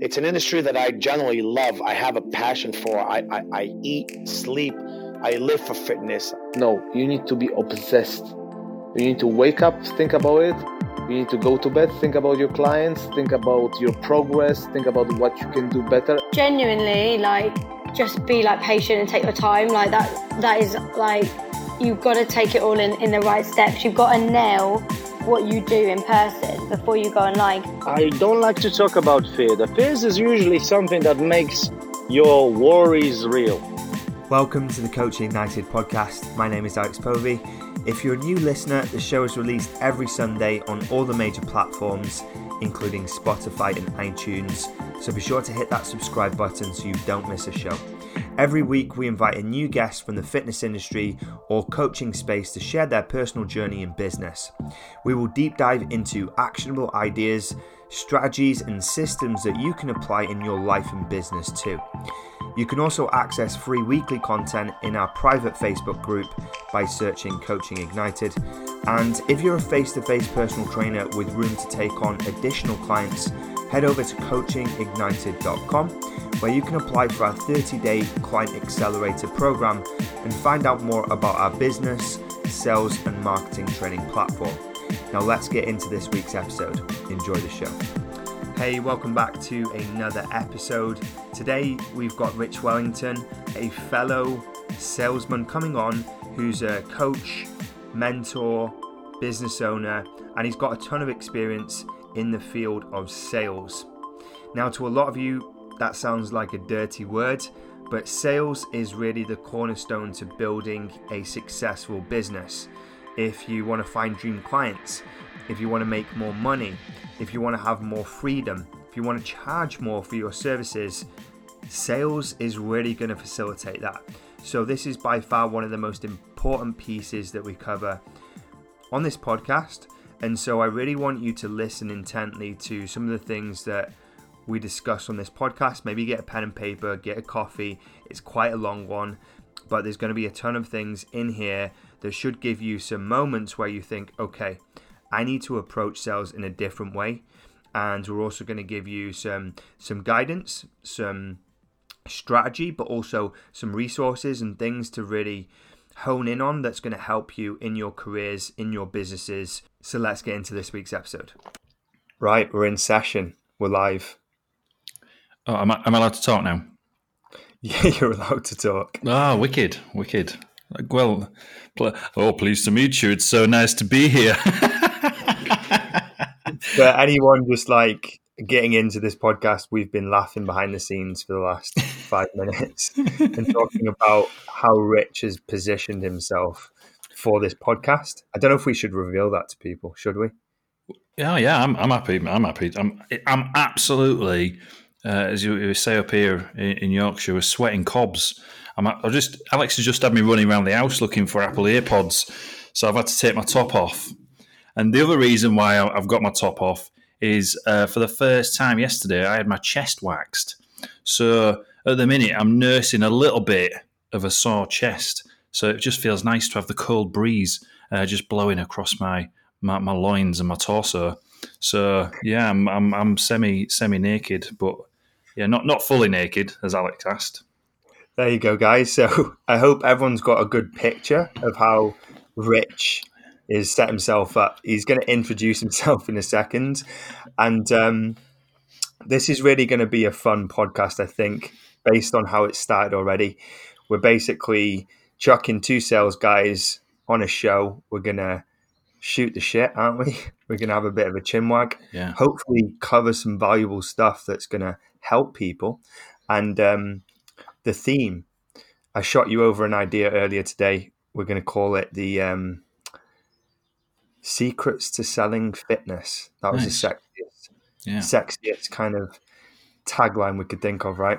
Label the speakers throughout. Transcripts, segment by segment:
Speaker 1: it's an industry that I generally love. I have a passion for. I, I, I eat, sleep, I live for fitness.
Speaker 2: No, you need to be obsessed. You need to wake up, think about it. You need to go to bed, think about your clients, think about your progress, think about what you can do better.
Speaker 3: Genuinely, like, just be like patient and take your time. Like that, that is like, you've got to take it all in, in the right steps. You've got to nail what you do in person before you go online.
Speaker 4: I don't like to talk about fear. The fears is usually something that makes your worries real.
Speaker 5: Welcome to the Coaching Ignited podcast. My name is Alex Povey. If you're a new listener, the show is released every Sunday on all the major platforms, including Spotify and iTunes. So be sure to hit that subscribe button so you don't miss a show. Every week, we invite a new guest from the fitness industry or coaching space to share their personal journey in business. We will deep dive into actionable ideas, strategies, and systems that you can apply in your life and business too. You can also access free weekly content in our private Facebook group by searching Coaching Ignited. And if you're a face to face personal trainer with room to take on additional clients, head over to coachingignited.com where you can apply for our 30 day Client Accelerator program and find out more about our business, sales, and marketing training platform. Now, let's get into this week's episode. Enjoy the show. Hey, welcome back to another episode. Today we've got Rich Wellington, a fellow salesman coming on who's a coach, mentor, business owner, and he's got a ton of experience in the field of sales. Now, to a lot of you, that sounds like a dirty word, but sales is really the cornerstone to building a successful business. If you want to find dream clients, if you want to make more money, if you want to have more freedom, if you want to charge more for your services, sales is really going to facilitate that. So, this is by far one of the most important pieces that we cover on this podcast. And so, I really want you to listen intently to some of the things that we discuss on this podcast. Maybe get a pen and paper, get a coffee. It's quite a long one, but there's going to be a ton of things in here that should give you some moments where you think, okay, I need to approach sales in a different way. And we're also going to give you some some guidance, some strategy, but also some resources and things to really hone in on that's going to help you in your careers, in your businesses. So let's get into this week's episode. Right, we're in session. We're live.
Speaker 6: Oh, am I, am I allowed to talk now?
Speaker 5: Yeah, you're allowed to talk.
Speaker 6: Ah, oh, wicked, wicked. Well, oh, pleased to meet you. It's so nice to be here.
Speaker 5: For anyone just like getting into this podcast, we've been laughing behind the scenes for the last five minutes and talking about how Rich has positioned himself for this podcast. I don't know if we should reveal that to people, should we?
Speaker 6: Yeah, yeah, I'm, I'm happy. I'm happy. I'm, I'm absolutely, uh, as you, say up here in, in Yorkshire, we're sweating cobs. I'm, I just Alex has just had me running around the house looking for Apple AirPods, so I've had to take my top off. And the other reason why I've got my top off is uh, for the first time yesterday, I had my chest waxed. So at the minute, I'm nursing a little bit of a sore chest. So it just feels nice to have the cold breeze uh, just blowing across my, my, my loins and my torso. So yeah, I'm I'm, I'm semi semi naked, but yeah, not not fully naked as Alex asked.
Speaker 5: There you go, guys. So I hope everyone's got a good picture of how Rich is set himself up. He's going to introduce himself in a second, and um, this is really going to be a fun podcast. I think, based on how it started already, we're basically chucking two sales guys on a show. We're gonna shoot the shit, aren't we? We're gonna have a bit of a chinwag.
Speaker 6: Yeah.
Speaker 5: Hopefully, cover some valuable stuff that's gonna help people, and um, the theme. I shot you over an idea earlier today. We're going to call it the um, secrets to selling fitness. That was nice. the sexiest, yeah. sexiest kind of tagline we could think of, right?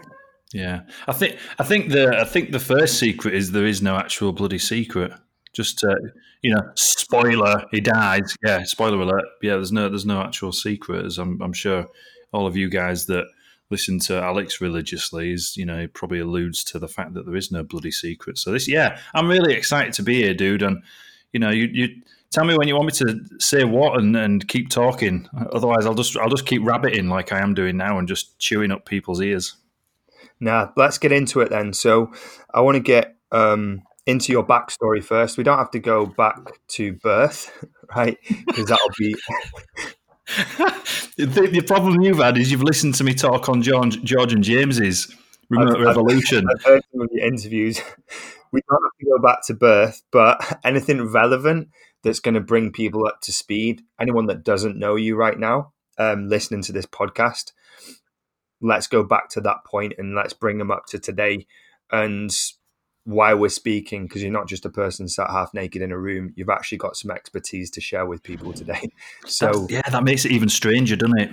Speaker 6: Yeah, I think I think the I think the first secret is there is no actual bloody secret. Just uh, you know, spoiler, he dies. Yeah, spoiler alert. Yeah, there's no there's no actual secret. As I'm, I'm sure all of you guys that listen to Alex religiously is, you know, probably alludes to the fact that there is no bloody secret. So this, yeah, I'm really excited to be here, dude. And you know, you, you tell me when you want me to say what and, and keep talking. Otherwise, I'll just I'll just keep rabbiting like I am doing now and just chewing up people's ears.
Speaker 7: Now, let's get into it then. So, I want to get um, into your backstory first. We don't have to go back to birth, right? Because that'll be.
Speaker 6: the, the, problem you've had is you've listened to me talk on George, George and James's Remote I've, Revolution.
Speaker 7: I've heard some of your interviews. We don't have to go back to birth, but anything relevant that's going to bring people up to speed. Anyone that doesn't know you right now, um, listening to this podcast, let's go back to that point and let's bring them up to today. And why we're speaking because you're not just a person sat half naked in a room you've actually got some expertise to share with people today. So
Speaker 6: That's, yeah that makes it even stranger doesn't it?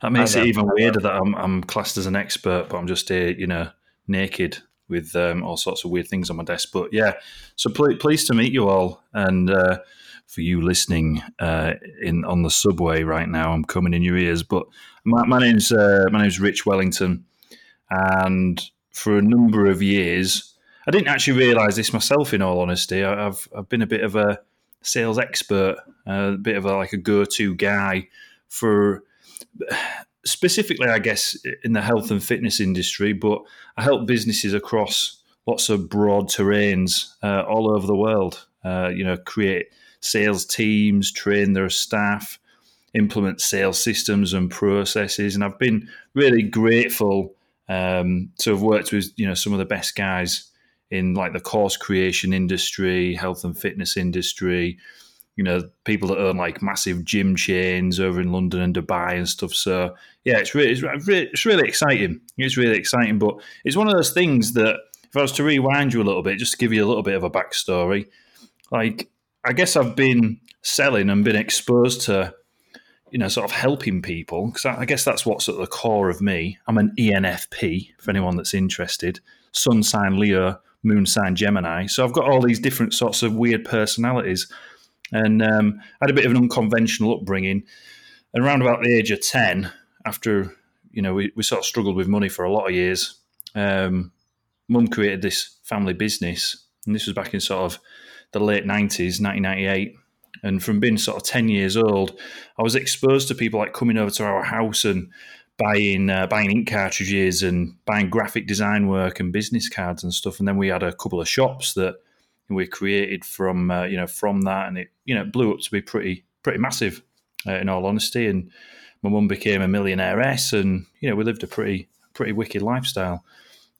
Speaker 6: That makes know, it even weirder that I'm, I'm classed as an expert but i'm just here you know naked with um, all sorts of weird things on my desk. But yeah so pl- pleased to meet you all. And uh, for you listening uh, in on the subway right now. I'm coming in your ears, but my, my name's uh, my name's Rich Wellington, and for a number of years, I didn't actually realise this myself. In all honesty, I, have I've been a bit of a sales expert, a bit of a, like a go-to guy for specifically, I guess, in the health and fitness industry. But I help businesses across lots of broad terrains uh, all over the world. Uh, you know, create sales teams, train their staff, implement sales systems and processes. And I've been really grateful um, to have worked with you know some of the best guys in like the course creation industry, health and fitness industry. You know, people that own like massive gym chains over in London and Dubai and stuff. So yeah, it's really, it's really, it's really exciting. It's really exciting, but it's one of those things that if I was to rewind you a little bit, just to give you a little bit of a backstory, like I guess I've been selling and been exposed to, you know, sort of helping people because I, guess that's what's at the core of me. I'm an ENFP for anyone that's interested. Sun sign Leo, Moon sign Gemini. So I've got all these different sorts of weird personalities, and um, I had a bit of an unconventional upbringing. And around about the age of ten, after you know we, we sort of struggled with money for a lot of years, um, Mum created this family business, and this was back in sort of the late 90s, 1998. And from being sort of 10 years old, I was exposed to people like coming over to our house and buying uh, buying ink cartridges and buying graphic design work and business cards and stuff. And then we had a couple of shops that we created from uh, you know from that, and it you know blew up to be pretty pretty massive. Uh, in all honesty, and my mum became a millionaireess, and you know we lived a pretty pretty wicked lifestyle.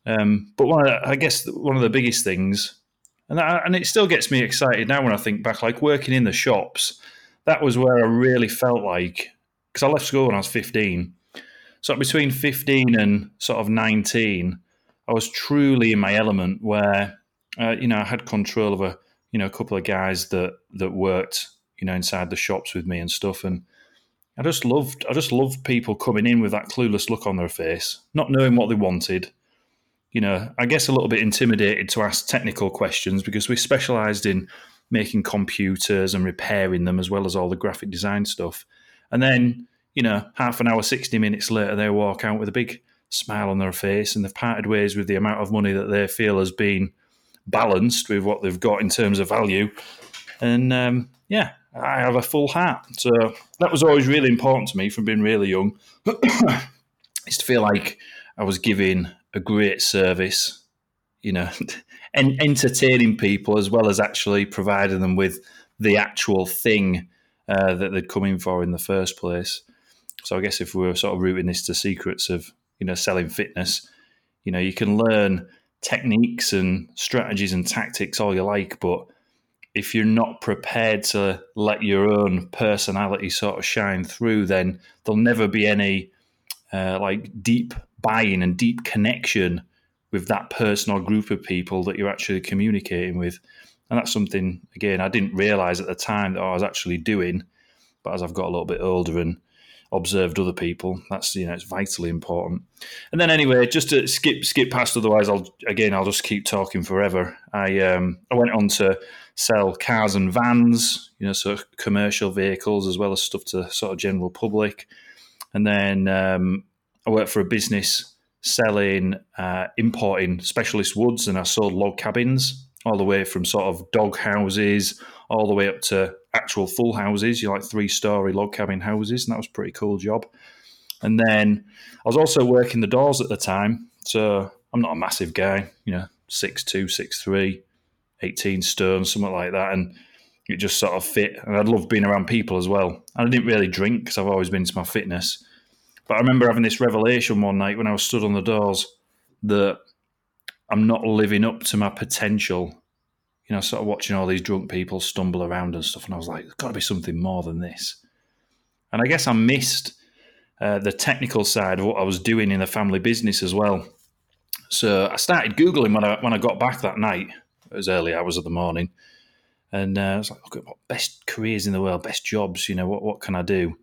Speaker 6: Um, but one of, I guess one of the biggest things and that, and it still gets me excited now when I think back. Like working in the shops, that was where I really felt like because I left school when I was fifteen. So between fifteen and sort of nineteen, I was truly in my element. Where uh, you know I had control of a you know a couple of guys that that worked you know inside the shops with me and stuff and. I just loved I just loved people coming in with that clueless look on their face, not knowing what they wanted, you know, I guess a little bit intimidated to ask technical questions because we specialised in making computers and repairing them as well as all the graphic design stuff. And then, you know, half an hour, 60 minutes later, they walk out with a big smile on their face and they've parted ways with the amount of money that they feel has been balanced with what they've got in terms of value. And um, yeah, I have a full hat. So that was always really important to me from being really young. is to feel like I was giving a great service, you know, and entertaining people as well as actually providing them with the actual thing uh, that they'd come in for in the first place. So I guess if we were sort of rooting this to secrets of you know selling fitness, you know, you can learn techniques and strategies and tactics all you like, but if you're not prepared to let your own personality sort of shine through, then there'll never be any uh, like deep buy-in and deep connection with that person or group of people that you're actually communicating with. And that's something again I didn't realize at the time that I was actually doing, but as I've got a little bit older and observed other people, that's you know it's vitally important. And then anyway, just to skip skip past, otherwise I'll again I'll just keep talking forever. I um I went on to sell cars and vans, you know, so commercial vehicles as well as stuff to sort of general public. And then um, I worked for a business selling, uh, importing specialist woods, and I sold log cabins all the way from sort of dog houses all the way up to actual full houses, you like three story log cabin houses, and that was pretty cool job. And then I was also working the doors at the time, so I'm not a massive guy, you know, six two, six three, 18 stone, something like that, and it just sort of fit. And I love being around people as well. And I didn't really drink because I've always been to my fitness. But I remember having this revelation one night when I was stood on the doors that I'm not living up to my potential. You know, sort of watching all these drunk people stumble around and stuff. And I was like, there's got to be something more than this. And I guess I missed uh, the technical side of what I was doing in the family business as well. So I started Googling when I, when I got back that night. It was early hours of the morning. And uh, I was like, look at what best careers in the world, best jobs, you know, what, what can I do?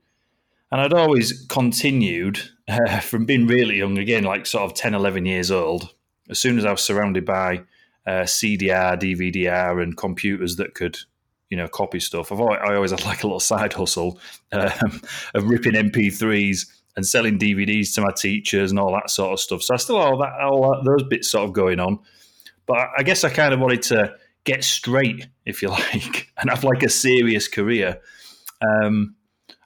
Speaker 6: And I'd always continued uh, from being really young, again, like sort of 10, 11 years old. As soon as I was surrounded by uh, CDR, DVDR, and computers that could, you know, copy stuff, I've always, I always had like a little side hustle um, of ripping MP3s and selling DVDs to my teachers and all that sort of stuff. So I still all that, all those bits sort of going on. But I guess I kind of wanted to get straight, if you like, and have like a serious career. Um,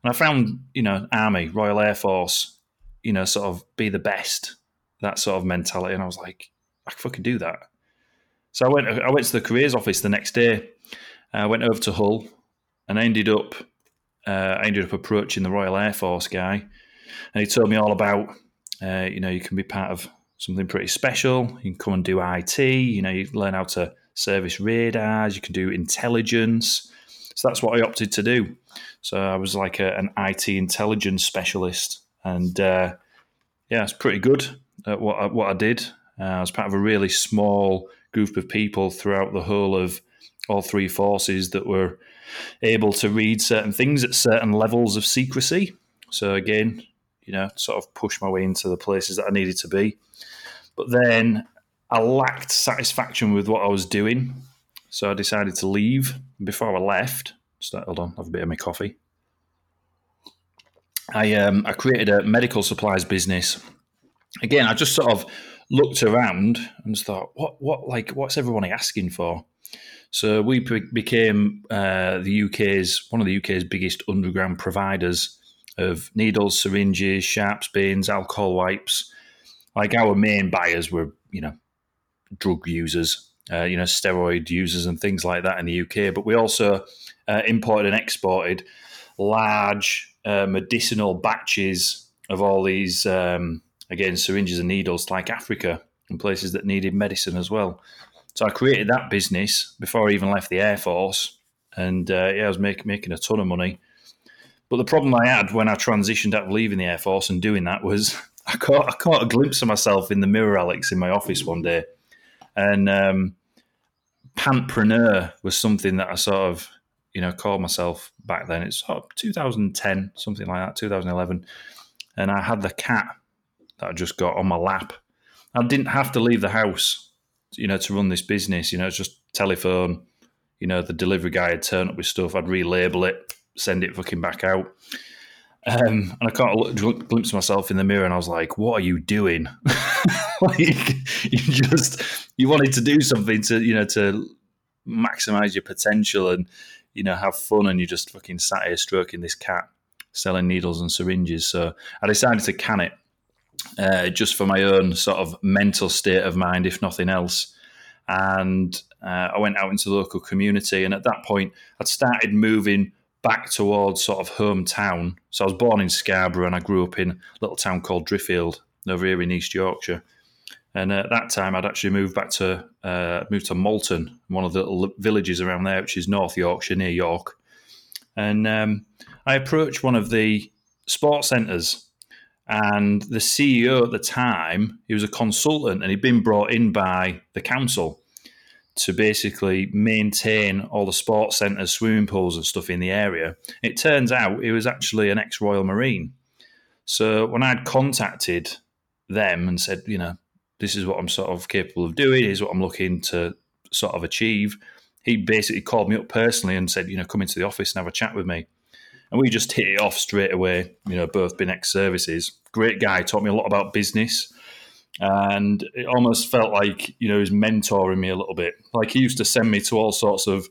Speaker 6: and I found, you know, Army, Royal Air Force, you know, sort of be the best, that sort of mentality. And I was like, I can fucking do that. So I went, I went to the careers office the next day. I went over to Hull, and I ended up, uh, I ended up approaching the Royal Air Force guy, and he told me all about, uh, you know, you can be part of something pretty special. You can come and do IT. You know, you learn how to service radars. You can do intelligence. So that's what I opted to do. So I was like a, an IT intelligence specialist, and uh, yeah, it's pretty good at what I, what I did. Uh, I was part of a really small group of people throughout the whole of all three forces that were able to read certain things at certain levels of secrecy. So again, you know, sort of push my way into the places that I needed to be. But then I lacked satisfaction with what I was doing, so I decided to leave. Before I left, start, hold on, have a bit of my coffee. I um, I created a medical supplies business. Again, I just sort of looked around and just thought, what what like what's everyone asking for? So we became uh, the UK's one of the UK's biggest underground providers of needles, syringes, sharps, bins, alcohol wipes. Like our main buyers were, you know, drug users, uh, you know, steroid users and things like that in the UK. But we also uh, imported and exported large uh, medicinal batches of all these, um, again, syringes and needles like Africa and places that needed medicine as well. So I created that business before I even left the Air Force. And uh, yeah, I was make, making a ton of money. But the problem I had when I transitioned out of leaving the Air Force and doing that was I caught, I caught a glimpse of myself in the mirror, Alex, in my office one day and um, pantpreneur was something that I sort of you know called myself back then. It's sort of 2010, something like that, 2011, and I had the cat that I just got on my lap. I didn't have to leave the house, you know, to run this business. You know, it's just telephone. You know, the delivery guy would turn up with stuff. I'd relabel it, send it fucking back out. Um, and I caught a glimpse myself in the mirror, and I was like, "What are you doing?" like, you just you wanted to do something to you know to maximize your potential and you know have fun, and you just fucking sat here stroking this cat, selling needles and syringes. So I decided to can it, uh, just for my own sort of mental state of mind, if nothing else. And uh, I went out into the local community, and at that point, I'd started moving back towards sort of hometown. So I was born in Scarborough and I grew up in a little town called Driffield over here in East Yorkshire. And at that time, I'd actually moved back to uh, moved to Malton, one of the little villages around there, which is North Yorkshire near York. And um, I approached one of the sports centres, and the CEO at the time, he was a consultant, and he'd been brought in by the council to basically maintain all the sports centres, swimming pools, and stuff in the area. It turns out he was actually an ex Royal Marine. So when I'd contacted them and said, you know, this is what I'm sort of capable of doing, is what I'm looking to sort of achieve, he basically called me up personally and said, you know, come into the office and have a chat with me. And we just hit it off straight away, you know, both been ex services. Great guy, taught me a lot about business and it almost felt like you know he was mentoring me a little bit. Like he used to send me to all sorts of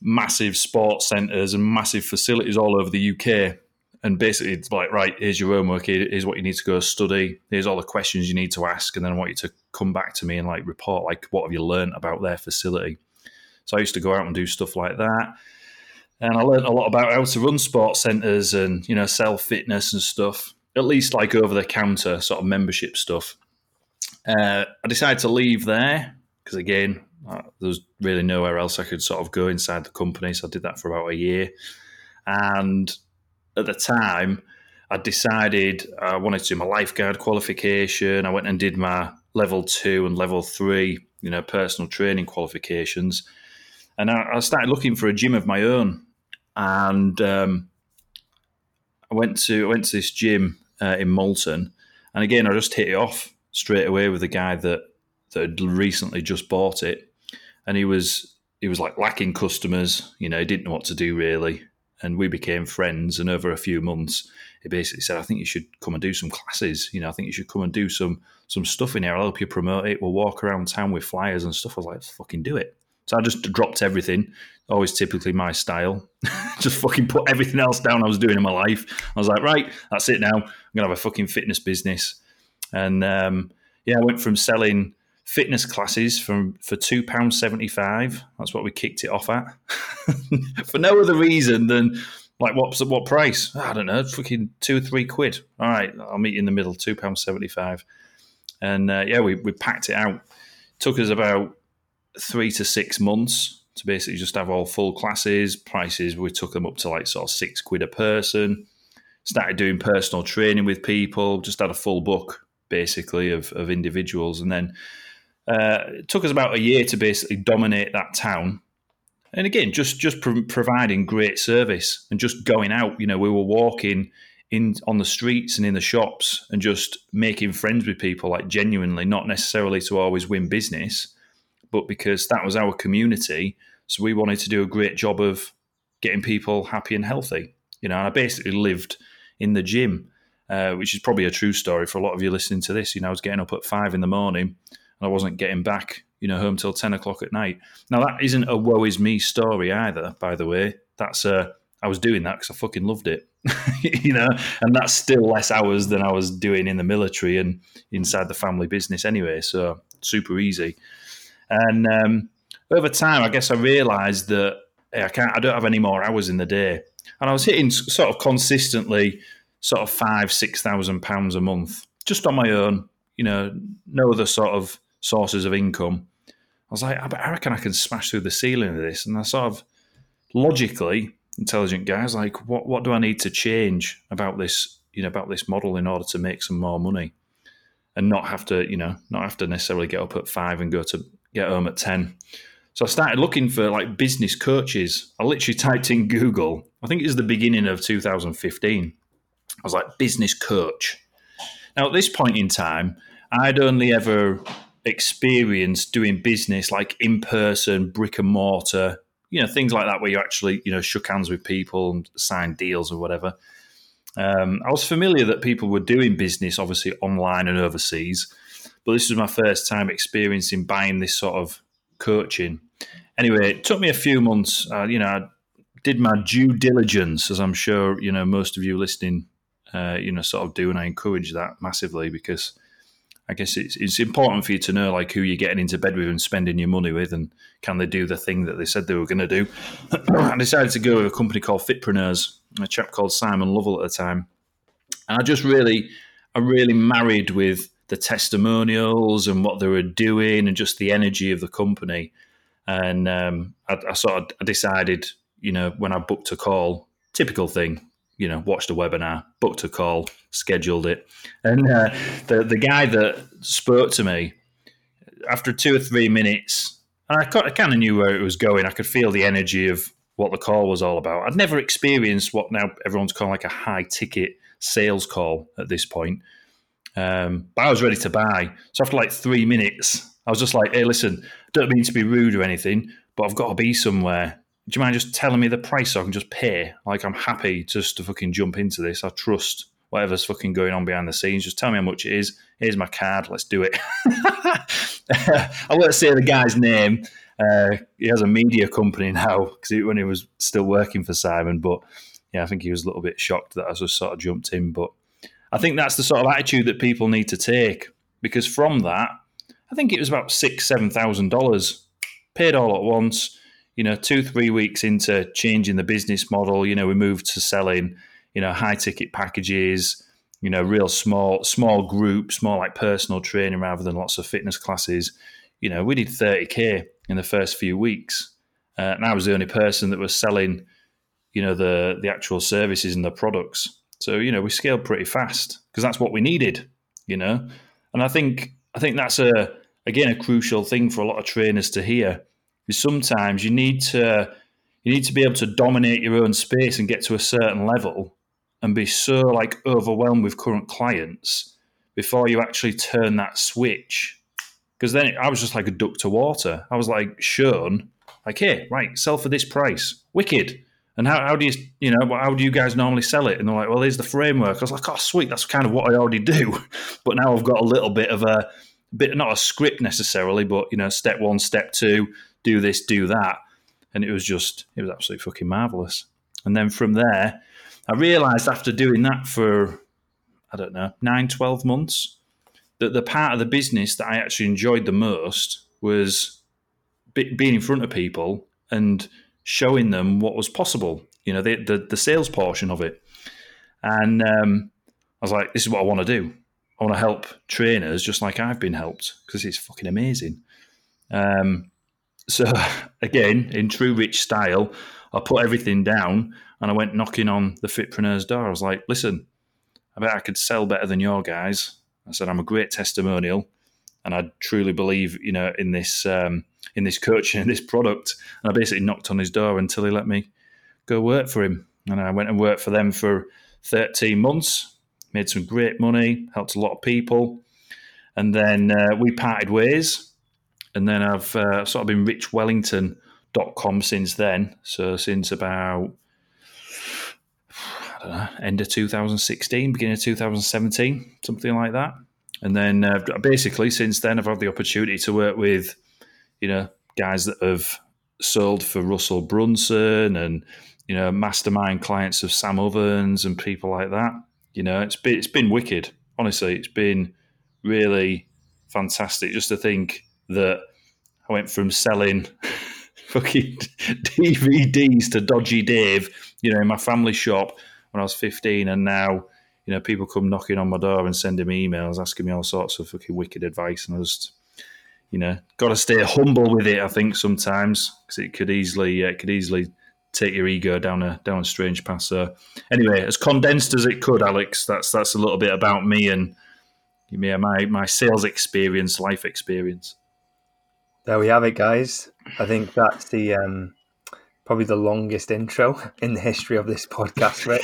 Speaker 6: massive sports centres and massive facilities all over the UK. And basically, it's like, right, here's your homework. Here's what you need to go study. Here's all the questions you need to ask, and then I want you to come back to me and like report, like, what have you learned about their facility? So I used to go out and do stuff like that, and I learned a lot about how to run sports centres and you know sell fitness and stuff. At least like over the counter sort of membership stuff. Uh, I decided to leave there because again, there was really nowhere else I could sort of go inside the company. So I did that for about a year. And at the time, I decided I wanted to do my lifeguard qualification. I went and did my level two and level three, you know, personal training qualifications. And I, I started looking for a gym of my own. And um, I went to I went to this gym uh, in Malton, and again I just hit it off straight away with the guy that that had recently just bought it, and he was he was like lacking customers. You know, he didn't know what to do really, and we became friends. And over a few months, he basically said, "I think you should come and do some classes. You know, I think you should come and do some some stuff in here. I'll help you promote it. We'll walk around town with flyers and stuff." I was like, "Fucking do it." So I just dropped everything. Always typically my style. just fucking put everything else down I was doing in my life. I was like, right, that's it now. I'm gonna have a fucking fitness business. And um, yeah, I went from selling fitness classes from for two pounds seventy five. That's what we kicked it off at, for no other reason than like what's what price? I don't know, fucking two or three quid. All right, I'll meet you in the middle, two pounds seventy five. And uh, yeah, we we packed it out. took us about three to six months to basically just have all full classes. Prices we took them up to like sort of six quid a person. Started doing personal training with people. Just had a full book basically of, of individuals, and then uh, it took us about a year to basically dominate that town. And again, just just pro- providing great service and just going out. You know, we were walking in on the streets and in the shops and just making friends with people, like genuinely, not necessarily to always win business, but because that was our community. So we wanted to do a great job of getting people happy and healthy. You know, and I basically lived in the gym, uh, which is probably a true story for a lot of you listening to this. You know, I was getting up at five in the morning and I wasn't getting back, you know, home till ten o'clock at night. Now that isn't a woe is me story either, by the way. That's uh, I was doing that because I fucking loved it, you know, and that's still less hours than I was doing in the military and inside the family business anyway. So super easy. And um, over time, I guess I realised that hey, I can't, I don't have any more hours in the day, and I was hitting sort of consistently, sort of five, six thousand pounds a month just on my own. You know, no other sort of sources of income. I was like, I reckon I can smash through the ceiling of this. And I sort of logically intelligent guys like, what what do I need to change about this, you know, about this model in order to make some more money, and not have to, you know, not have to necessarily get up at five and go to get home at ten. So I started looking for like business coaches. I literally typed in Google. I think it was the beginning of 2015. I was like business coach. Now at this point in time, I'd only ever experienced doing business like in person, brick and mortar, you know, things like that where you actually, you know, shook hands with people and signed deals or whatever. Um, I was familiar that people were doing business, obviously online and overseas, but this was my first time experiencing buying this sort of coaching. Anyway, it took me a few months. Uh, you know, I did my due diligence, as I'm sure you know most of you listening, uh, you know, sort of do, and I encourage that massively because I guess it's it's important for you to know like who you're getting into bed with and spending your money with, and can they do the thing that they said they were going to do. I decided to go with a company called Fitpreneurs, a chap called Simon Lovell at the time, and I just really, I really married with the testimonials and what they were doing and just the energy of the company. And um, I, I sort of I decided, you know, when I booked a call, typical thing, you know, watched a webinar, booked a call, scheduled it, and uh, the the guy that spoke to me after two or three minutes, I, kind of knew where it was going. I could feel the energy of what the call was all about. I'd never experienced what now everyone's calling like a high ticket sales call at this point, um, but I was ready to buy. So after like three minutes, I was just like, "Hey, listen, don't mean to be rude or anything, but I've got to be somewhere." Do you mind just telling me the price so I can just pay? Like, I'm happy just to fucking jump into this. I trust whatever's fucking going on behind the scenes. Just tell me how much it is. Here's my card. Let's do it. I won't say the guy's name. Uh, he has a media company now because when he was still working for Simon. But yeah, I think he was a little bit shocked that I just sort of jumped in. But I think that's the sort of attitude that people need to take because from that, I think it was about six, seven thousand dollars paid all at once. You know, two, three weeks into changing the business model, you know, we moved to selling, you know, high ticket packages, you know, real small, small groups, more like personal training rather than lots of fitness classes. You know, we did 30k in the first few weeks, uh, and I was the only person that was selling, you know, the the actual services and the products. So you know, we scaled pretty fast because that's what we needed. You know, and I think I think that's a again a crucial thing for a lot of trainers to hear is sometimes you need to you need to be able to dominate your own space and get to a certain level and be so like overwhelmed with current clients before you actually turn that switch because then I was just like a duck to water. I was like shown like, hey, right, sell for this price, wicked. And how, how do you, you know, how do you guys normally sell it? And they're like, well, here's the framework. I was like, oh, sweet, that's kind of what I already do. But now I've got a little bit of a bit, not a script necessarily, but you know, step one, step two, do this, do that, and it was just, it was absolutely fucking marvelous. And then from there, I realised after doing that for, I don't know, nine, 12 months, that the part of the business that I actually enjoyed the most was being in front of people and showing them what was possible. You know, the the, the sales portion of it. And um, I was like, this is what I want to do. I want to help trainers just like I've been helped because it's fucking amazing. Um, so again, in true rich style, I put everything down and I went knocking on the fitpreneur's door. I was like, listen, I bet I could sell better than your guys. I said, I'm a great testimonial and I truly believe, you know, in this um, in this coaching and this product. And I basically knocked on his door until he let me go work for him. And I went and worked for them for 13 months, made some great money, helped a lot of people. And then uh, we parted ways. And then I've uh, sort of been richwellington.com since then. So since about, I don't know, end of 2016, beginning of 2017, something like that. And then uh, basically since then, I've had the opportunity to work with, you know, guys that have sold for Russell Brunson and, you know, mastermind clients of Sam Ovens and people like that. You know, it's been, it's been wicked. Honestly, it's been really fantastic just to think that I went from selling fucking DVDs to Dodgy Dave, you know, in my family shop when I was 15 and now you know, people come knocking on my door and sending me emails asking me all sorts of fucking wicked advice, and I just, you know, got to stay humble with it. I think sometimes because it could easily, it could easily take your ego down a down a strange path. So, anyway, as condensed as it could, Alex, that's that's a little bit about me and yeah, my my sales experience, life experience.
Speaker 5: There we have it, guys. I think that's the um, probably the longest intro in the history of this podcast, right?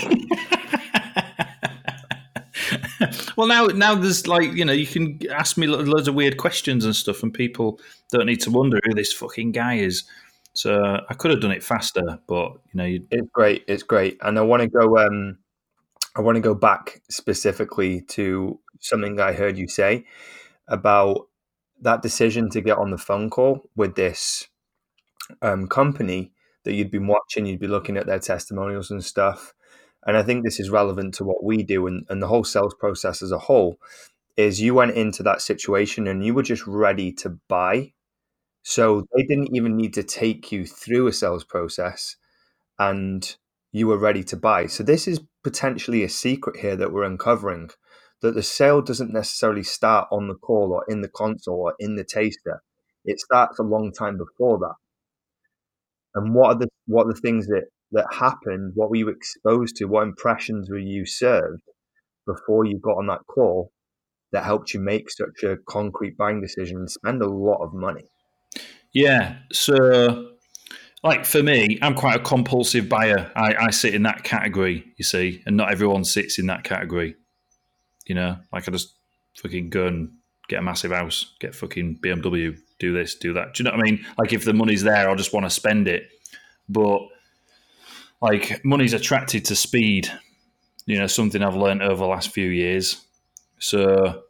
Speaker 6: well, now now there's like you know you can ask me loads of weird questions and stuff, and people don't need to wonder who this fucking guy is. So I could have done it faster, but you know, you'd...
Speaker 5: it's great. It's great, and I want to go. Um, I want to go back specifically to something I heard you say about that decision to get on the phone call with this um, company that you'd been watching. You'd be looking at their testimonials and stuff, and I think this is relevant to what we do and, and the whole sales process as a whole, is you went into that situation and you were just ready to buy. So they didn't even need to take you through a sales process and you were ready to buy. So this is potentially a secret here that we're uncovering that the sale doesn't necessarily start on the call or in the console or in the taster. It starts a long time before that. And what are the what are the things that that happened? What were you exposed to? What impressions were you served before you got on that call that helped you make such a concrete buying decision and spend a lot of money?
Speaker 6: Yeah. So, like for me, I'm quite a compulsive buyer. I, I sit in that category, you see, and not everyone sits in that category. You know, like I just fucking go and get a massive house, get fucking BMW, do this, do that. Do you know what I mean? Like if the money's there, I just want to spend it. But like money's attracted to speed. You know, something I've learned over the last few years. So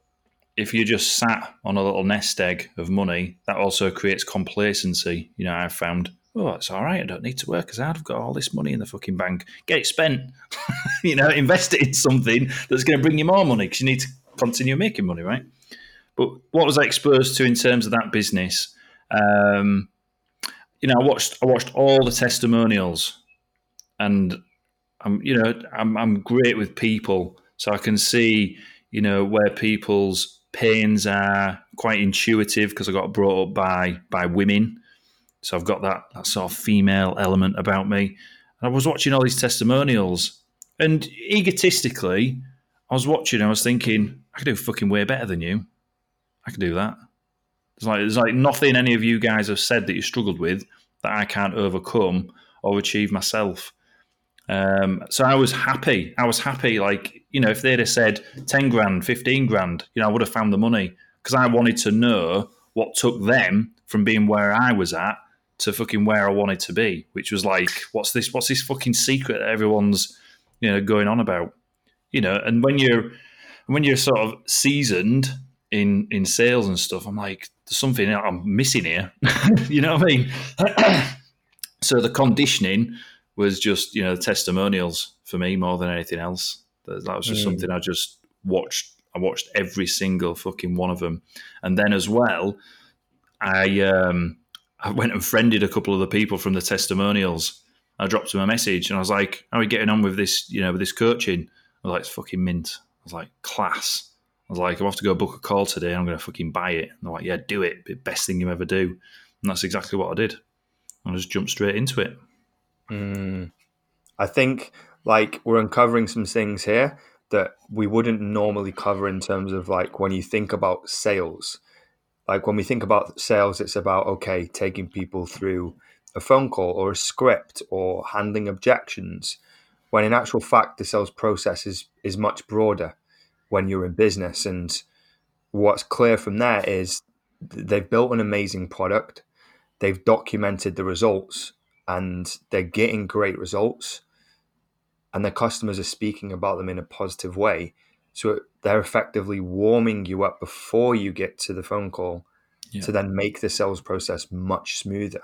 Speaker 6: if you just sat on a little nest egg of money, that also creates complacency. You know, I've found, oh, it's all right. I don't need to work as hard. I've got all this money in the fucking bank. Get it spent. you know, invest it in something that's going to bring you more money because you need to continue making money, right? But what was I exposed to in terms of that business? Um, you know, I watched I watched all the testimonials, and I'm you know I'm I'm great with people, so I can see you know where people's pains are quite intuitive because I got brought up by by women, so I've got that that sort of female element about me. And I was watching all these testimonials, and egotistically, I was watching. I was thinking, I could do fucking way better than you. I could do that. It's like there's like nothing any of you guys have said that you struggled with that I can't overcome or achieve myself. Um, so I was happy. I was happy. Like you know, if they'd have said ten grand, fifteen grand, you know, I would have found the money because I wanted to know what took them from being where I was at to fucking where I wanted to be, which was like, what's this? What's this fucking secret that everyone's you know going on about? You know, and when you're when you're sort of seasoned in in sales and stuff, I'm like, there's something I'm missing here. you know what I mean? so the conditioning was just you know the testimonials for me more than anything else. That, that was just mm. something I just watched. I watched every single fucking one of them, and then as well, I um, I went and friended a couple of the people from the testimonials. I dropped them a message and I was like, "How are we getting on with this? You know, with this coaching?" I was like, "It's fucking mint." I was like, "Class." I was like, I have to go book a call today. I'm going to fucking buy it. And they're like, yeah, do it. The best thing you ever do. And that's exactly what I did. I just jumped straight into it.
Speaker 5: Mm. I think like we're uncovering some things here that we wouldn't normally cover in terms of like when you think about sales. Like when we think about sales, it's about, okay, taking people through a phone call or a script or handling objections. When in actual fact, the sales process is, is much broader when you're in business. And what's clear from there is they've built an amazing product, they've documented the results, and they're getting great results, and their customers are speaking about them in a positive way. So they're effectively warming you up before you get to the phone call yeah. to then make the sales process much smoother.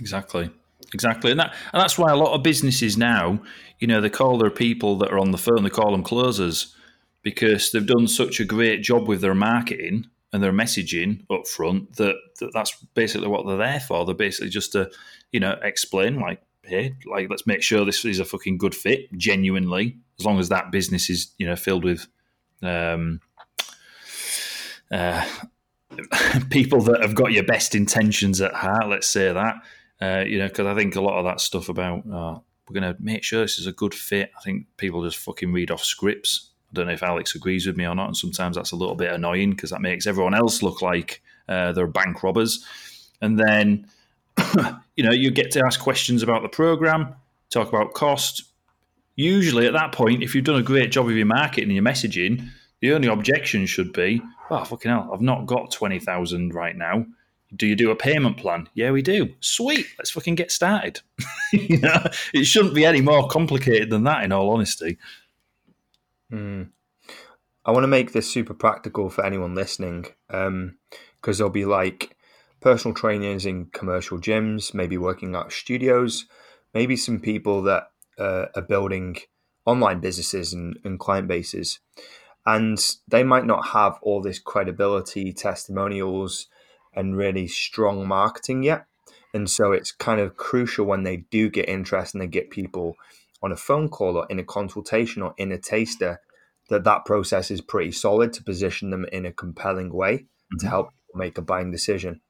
Speaker 6: Exactly. Exactly, and that and that's why a lot of businesses now, you know, they call their people that are on the phone, they call them closers because they've done such a great job with their marketing and their messaging up front that, that that's basically what they're there for. They're basically just to, you know, explain like, hey, like let's make sure this is a fucking good fit, genuinely, as long as that business is, you know, filled with um uh people that have got your best intentions at heart, let's say that. Uh, you know, because I think a lot of that stuff about uh, we're going to make sure this is a good fit. I think people just fucking read off scripts I don't know if Alex agrees with me or not, and sometimes that's a little bit annoying because that makes everyone else look like uh, they're bank robbers. And then, you know, you get to ask questions about the program, talk about cost. Usually, at that point, if you've done a great job of your marketing and your messaging, the only objection should be, "Oh, fucking hell, I've not got twenty thousand right now." Do you do a payment plan? Yeah, we do. Sweet, let's fucking get started. you know, it shouldn't be any more complicated than that. In all honesty.
Speaker 5: Mm. I want to make this super practical for anyone listening because um, there'll be like personal trainers in commercial gyms, maybe working out studios, maybe some people that uh, are building online businesses and, and client bases. And they might not have all this credibility, testimonials, and really strong marketing yet. And so it's kind of crucial when they do get interest and they get people on a phone call or in a consultation or in a taster that that process is pretty solid to position them in a compelling way mm-hmm. to help make a buying decision.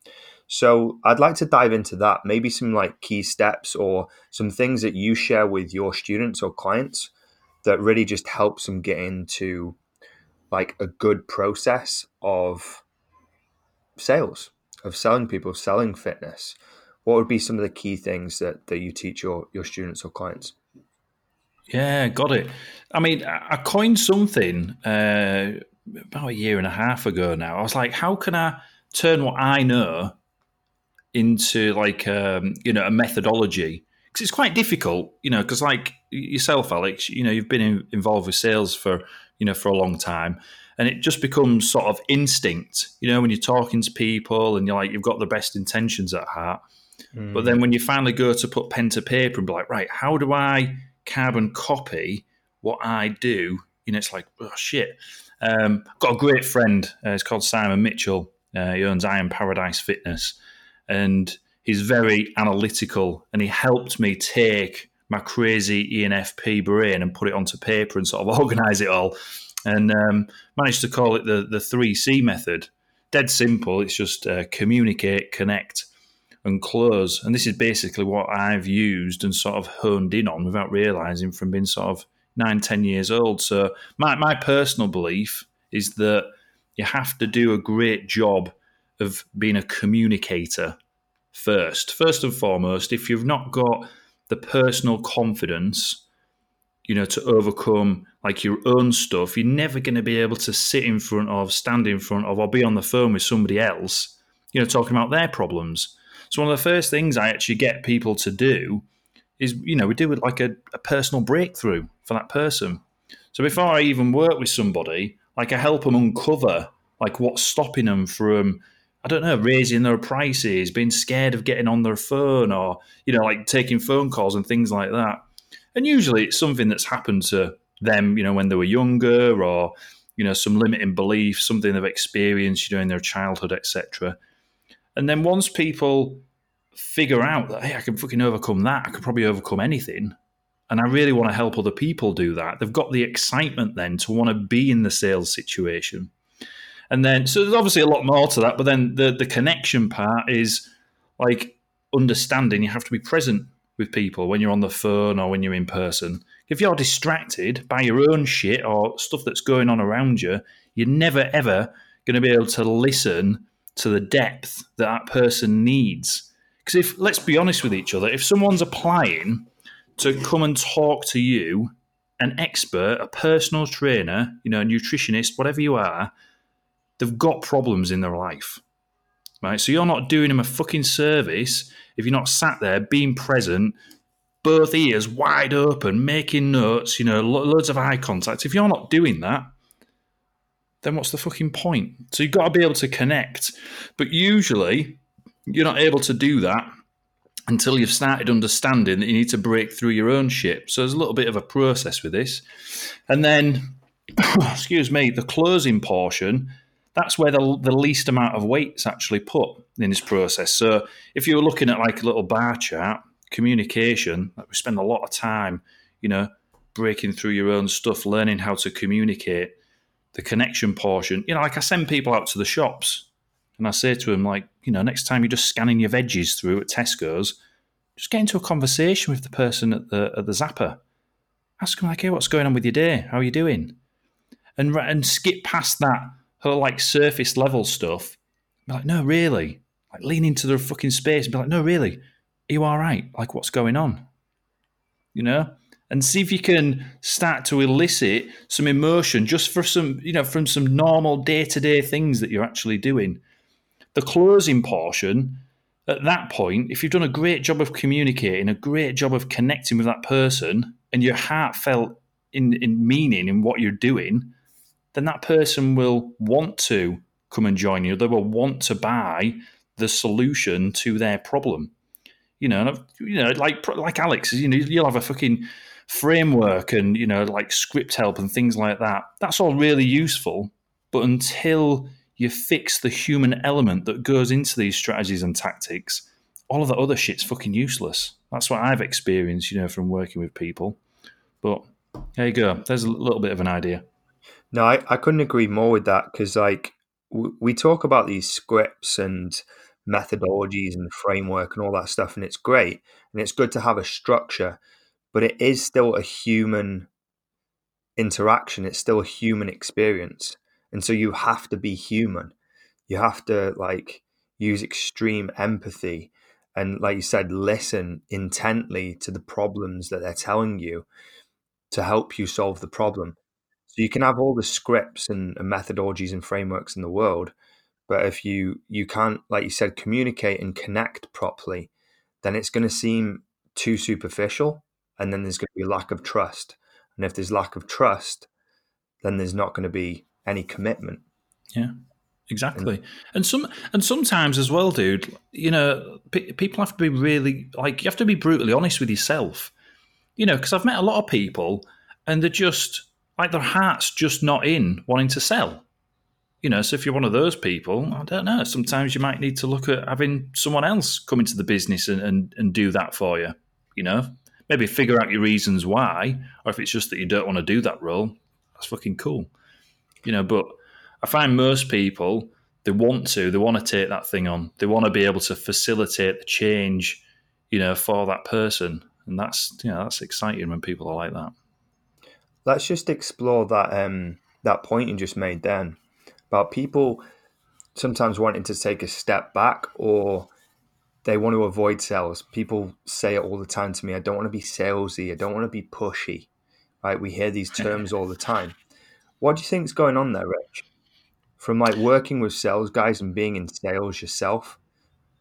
Speaker 5: So I'd like to dive into that, maybe some like key steps or some things that you share with your students or clients that really just helps them get into like a good process of sales, of selling people, selling fitness. What would be some of the key things that, that you teach your, your students or clients?
Speaker 6: Yeah, got it. I mean, I coined something uh, about a year and a half ago now. I was like, how can I turn what I know into like um, you know a methodology? Because it's quite difficult, you know. Because like yourself, Alex, you know, you've been in, involved with sales for you know for a long time, and it just becomes sort of instinct. You know, when you're talking to people and you're like, you've got the best intentions at heart. Mm. But then when you finally go to put pen to paper and be like, right, how do I carbon copy what I do? You know, it's like, oh shit. Um, got a great friend. Uh, it's called Simon Mitchell. Uh, he owns Iron Paradise Fitness, and he's very analytical. And he helped me take my crazy ENFP brain and put it onto paper and sort of organize it all and um, managed to call it the the three C method. Dead simple. It's just uh, communicate, connect, and close. And this is basically what I've used and sort of honed in on without realizing from being sort of nine, ten years old. So my my personal belief is that you have to do a great job of being a communicator first. First and foremost, if you've not got the personal confidence you know, to overcome like your own stuff, you're never going to be able to sit in front of, stand in front of, or be on the phone with somebody else, you know, talking about their problems. So one of the first things I actually get people to do is, you know, we do it like a, a personal breakthrough for that person. So before I even work with somebody, like I help them uncover like what's stopping them from I don't know, raising their prices, being scared of getting on their phone, or you know, like taking phone calls and things like that. And usually it's something that's happened to them, you know, when they were younger or, you know, some limiting belief, something they've experienced, you know, in their childhood, etc. And then once people figure out that, hey, I can fucking overcome that, I could probably overcome anything. And I really want to help other people do that. They've got the excitement then to want to be in the sales situation. And then, so there's obviously a lot more to that, but then the, the connection part is like understanding you have to be present with people when you're on the phone or when you're in person. If you're distracted by your own shit or stuff that's going on around you, you're never ever going to be able to listen to the depth that that person needs. Because if, let's be honest with each other, if someone's applying to come and talk to you, an expert, a personal trainer, you know, a nutritionist, whatever you are, they've got problems in their life. Right? So you're not doing them a fucking service if you're not sat there being present, both ears wide open, making notes, you know, lo- loads of eye contact. If you're not doing that, then what's the fucking point? So you've got to be able to connect. But usually, you're not able to do that until you've started understanding that you need to break through your own shit. So there's a little bit of a process with this. And then, excuse me, the closing portion that's where the, the least amount of weight's actually put in this process. So if you were looking at like a little bar chart, communication, like we spend a lot of time, you know, breaking through your own stuff, learning how to communicate, the connection portion. You know, like I send people out to the shops and I say to them, like, you know, next time you're just scanning your veggies through at Tesco's, just get into a conversation with the person at the at the zapper. Ask them like, hey, what's going on with your day? How are you doing? And and skip past that of like surface level stuff. Be like, no, really. Like lean into the fucking space and be like, no, really. Are you all right? Like, what's going on? You know? And see if you can start to elicit some emotion just for some, you know, from some normal day to day things that you're actually doing. The closing portion, at that point, if you've done a great job of communicating, a great job of connecting with that person, and you're heartfelt in, in meaning in what you're doing, then that person will want to come and join you. They will want to buy the solution to their problem. You know, you know, like like Alex, you know, you'll have a fucking framework and you know, like script help and things like that. That's all really useful, but until you fix the human element that goes into these strategies and tactics, all of the other shit's fucking useless. That's what I've experienced, you know, from working with people. But there you go. There's a little bit of an idea.
Speaker 7: No, I, I couldn't agree more with that because, like, w- we talk about these scripts and methodologies and framework and all that stuff, and it's great and it's good to have a structure, but it is still a human interaction. It's still a human experience, and so you have to be human. You have to like use extreme empathy and, like you said, listen intently to the problems that they're telling you to help you solve the problem so you can have all the scripts and, and methodologies and frameworks in the world, but if you you can't, like you said, communicate and connect properly, then it's going to seem too superficial, and then there's going to be a lack of trust. And if there's lack of trust, then there's not going to be
Speaker 5: any commitment.
Speaker 6: Yeah, exactly. And some and sometimes as well, dude. You know, p- people have to be really like you have to be brutally honest with yourself. You know, because I've met a lot of people, and they're just like their heart's just not in wanting to sell. You know, so if you're one of those people, I don't know. Sometimes you might need to look at having someone else come into the business and, and, and do that for you. You know, maybe figure out your reasons why, or if it's just that you don't want to do that role, that's fucking cool. You know, but I find most people they want to, they want to take that thing on, they want to be able to facilitate the change, you know, for that person, and that's you know that's exciting when people are like that.
Speaker 5: Let's just explore that um, that point you just made then about people sometimes wanting to take a step back or they want to avoid sales. People say it all the time to me. I don't want to be salesy. I don't want to be pushy. Right? We hear these terms all the time. What do you think is going on there, Rich? From like working with sales guys and being in sales yourself,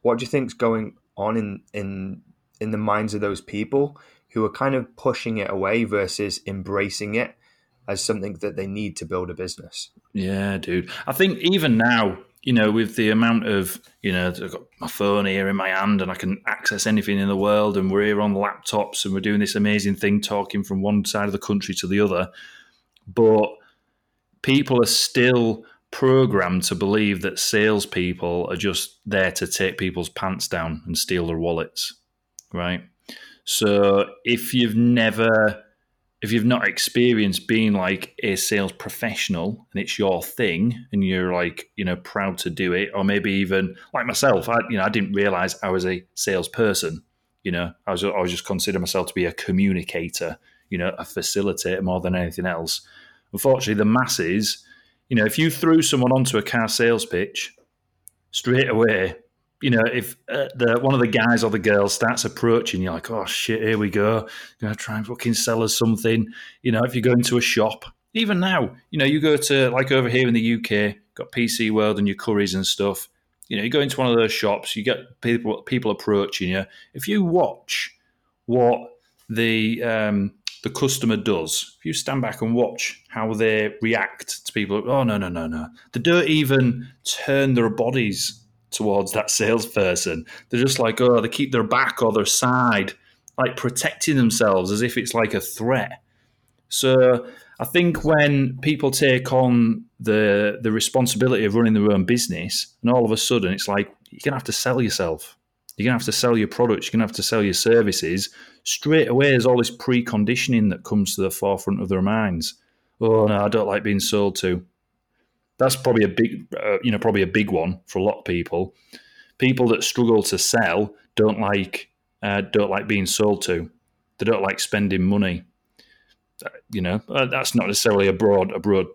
Speaker 5: what do you think is going on in in in the minds of those people who are kind of pushing it away versus embracing it as something that they need to build a business?
Speaker 6: Yeah, dude. I think even now, you know, with the amount of, you know, I've got my phone here in my hand and I can access anything in the world and we're here on laptops and we're doing this amazing thing talking from one side of the country to the other. But people are still programmed to believe that salespeople are just there to take people's pants down and steal their wallets, right? So if you've never if you've not experienced being like a sales professional and it's your thing and you're like you know proud to do it or maybe even like myself i you know i didn't realize i was a salesperson you know i was i was just consider myself to be a communicator you know a facilitator more than anything else. Unfortunately the masses you know if you threw someone onto a car sales pitch straight away you know, if uh, the one of the guys or the girls starts approaching, you're like, oh shit, here we go. Gonna try and fucking sell us something. You know, if you go into a shop, even now, you know, you go to like over here in the UK, got PC World and your Currys and stuff. You know, you go into one of those shops, you get people people approaching you. If you watch what the um, the customer does, if you stand back and watch how they react to people, oh no no no no, they don't even turn their bodies towards that salesperson. They're just like, oh, they keep their back or their side, like protecting themselves as if it's like a threat. So I think when people take on the the responsibility of running their own business, and all of a sudden it's like you're gonna have to sell yourself. You're gonna have to sell your products. You're gonna have to sell your services. Straight away, there's all this preconditioning that comes to the forefront of their minds. Oh no, I don't like being sold to that's probably a big, uh, you know, probably a big one for a lot of people. People that struggle to sell don't like uh, don't like being sold to. They don't like spending money. Uh, you know, uh, that's not necessarily a broad a broad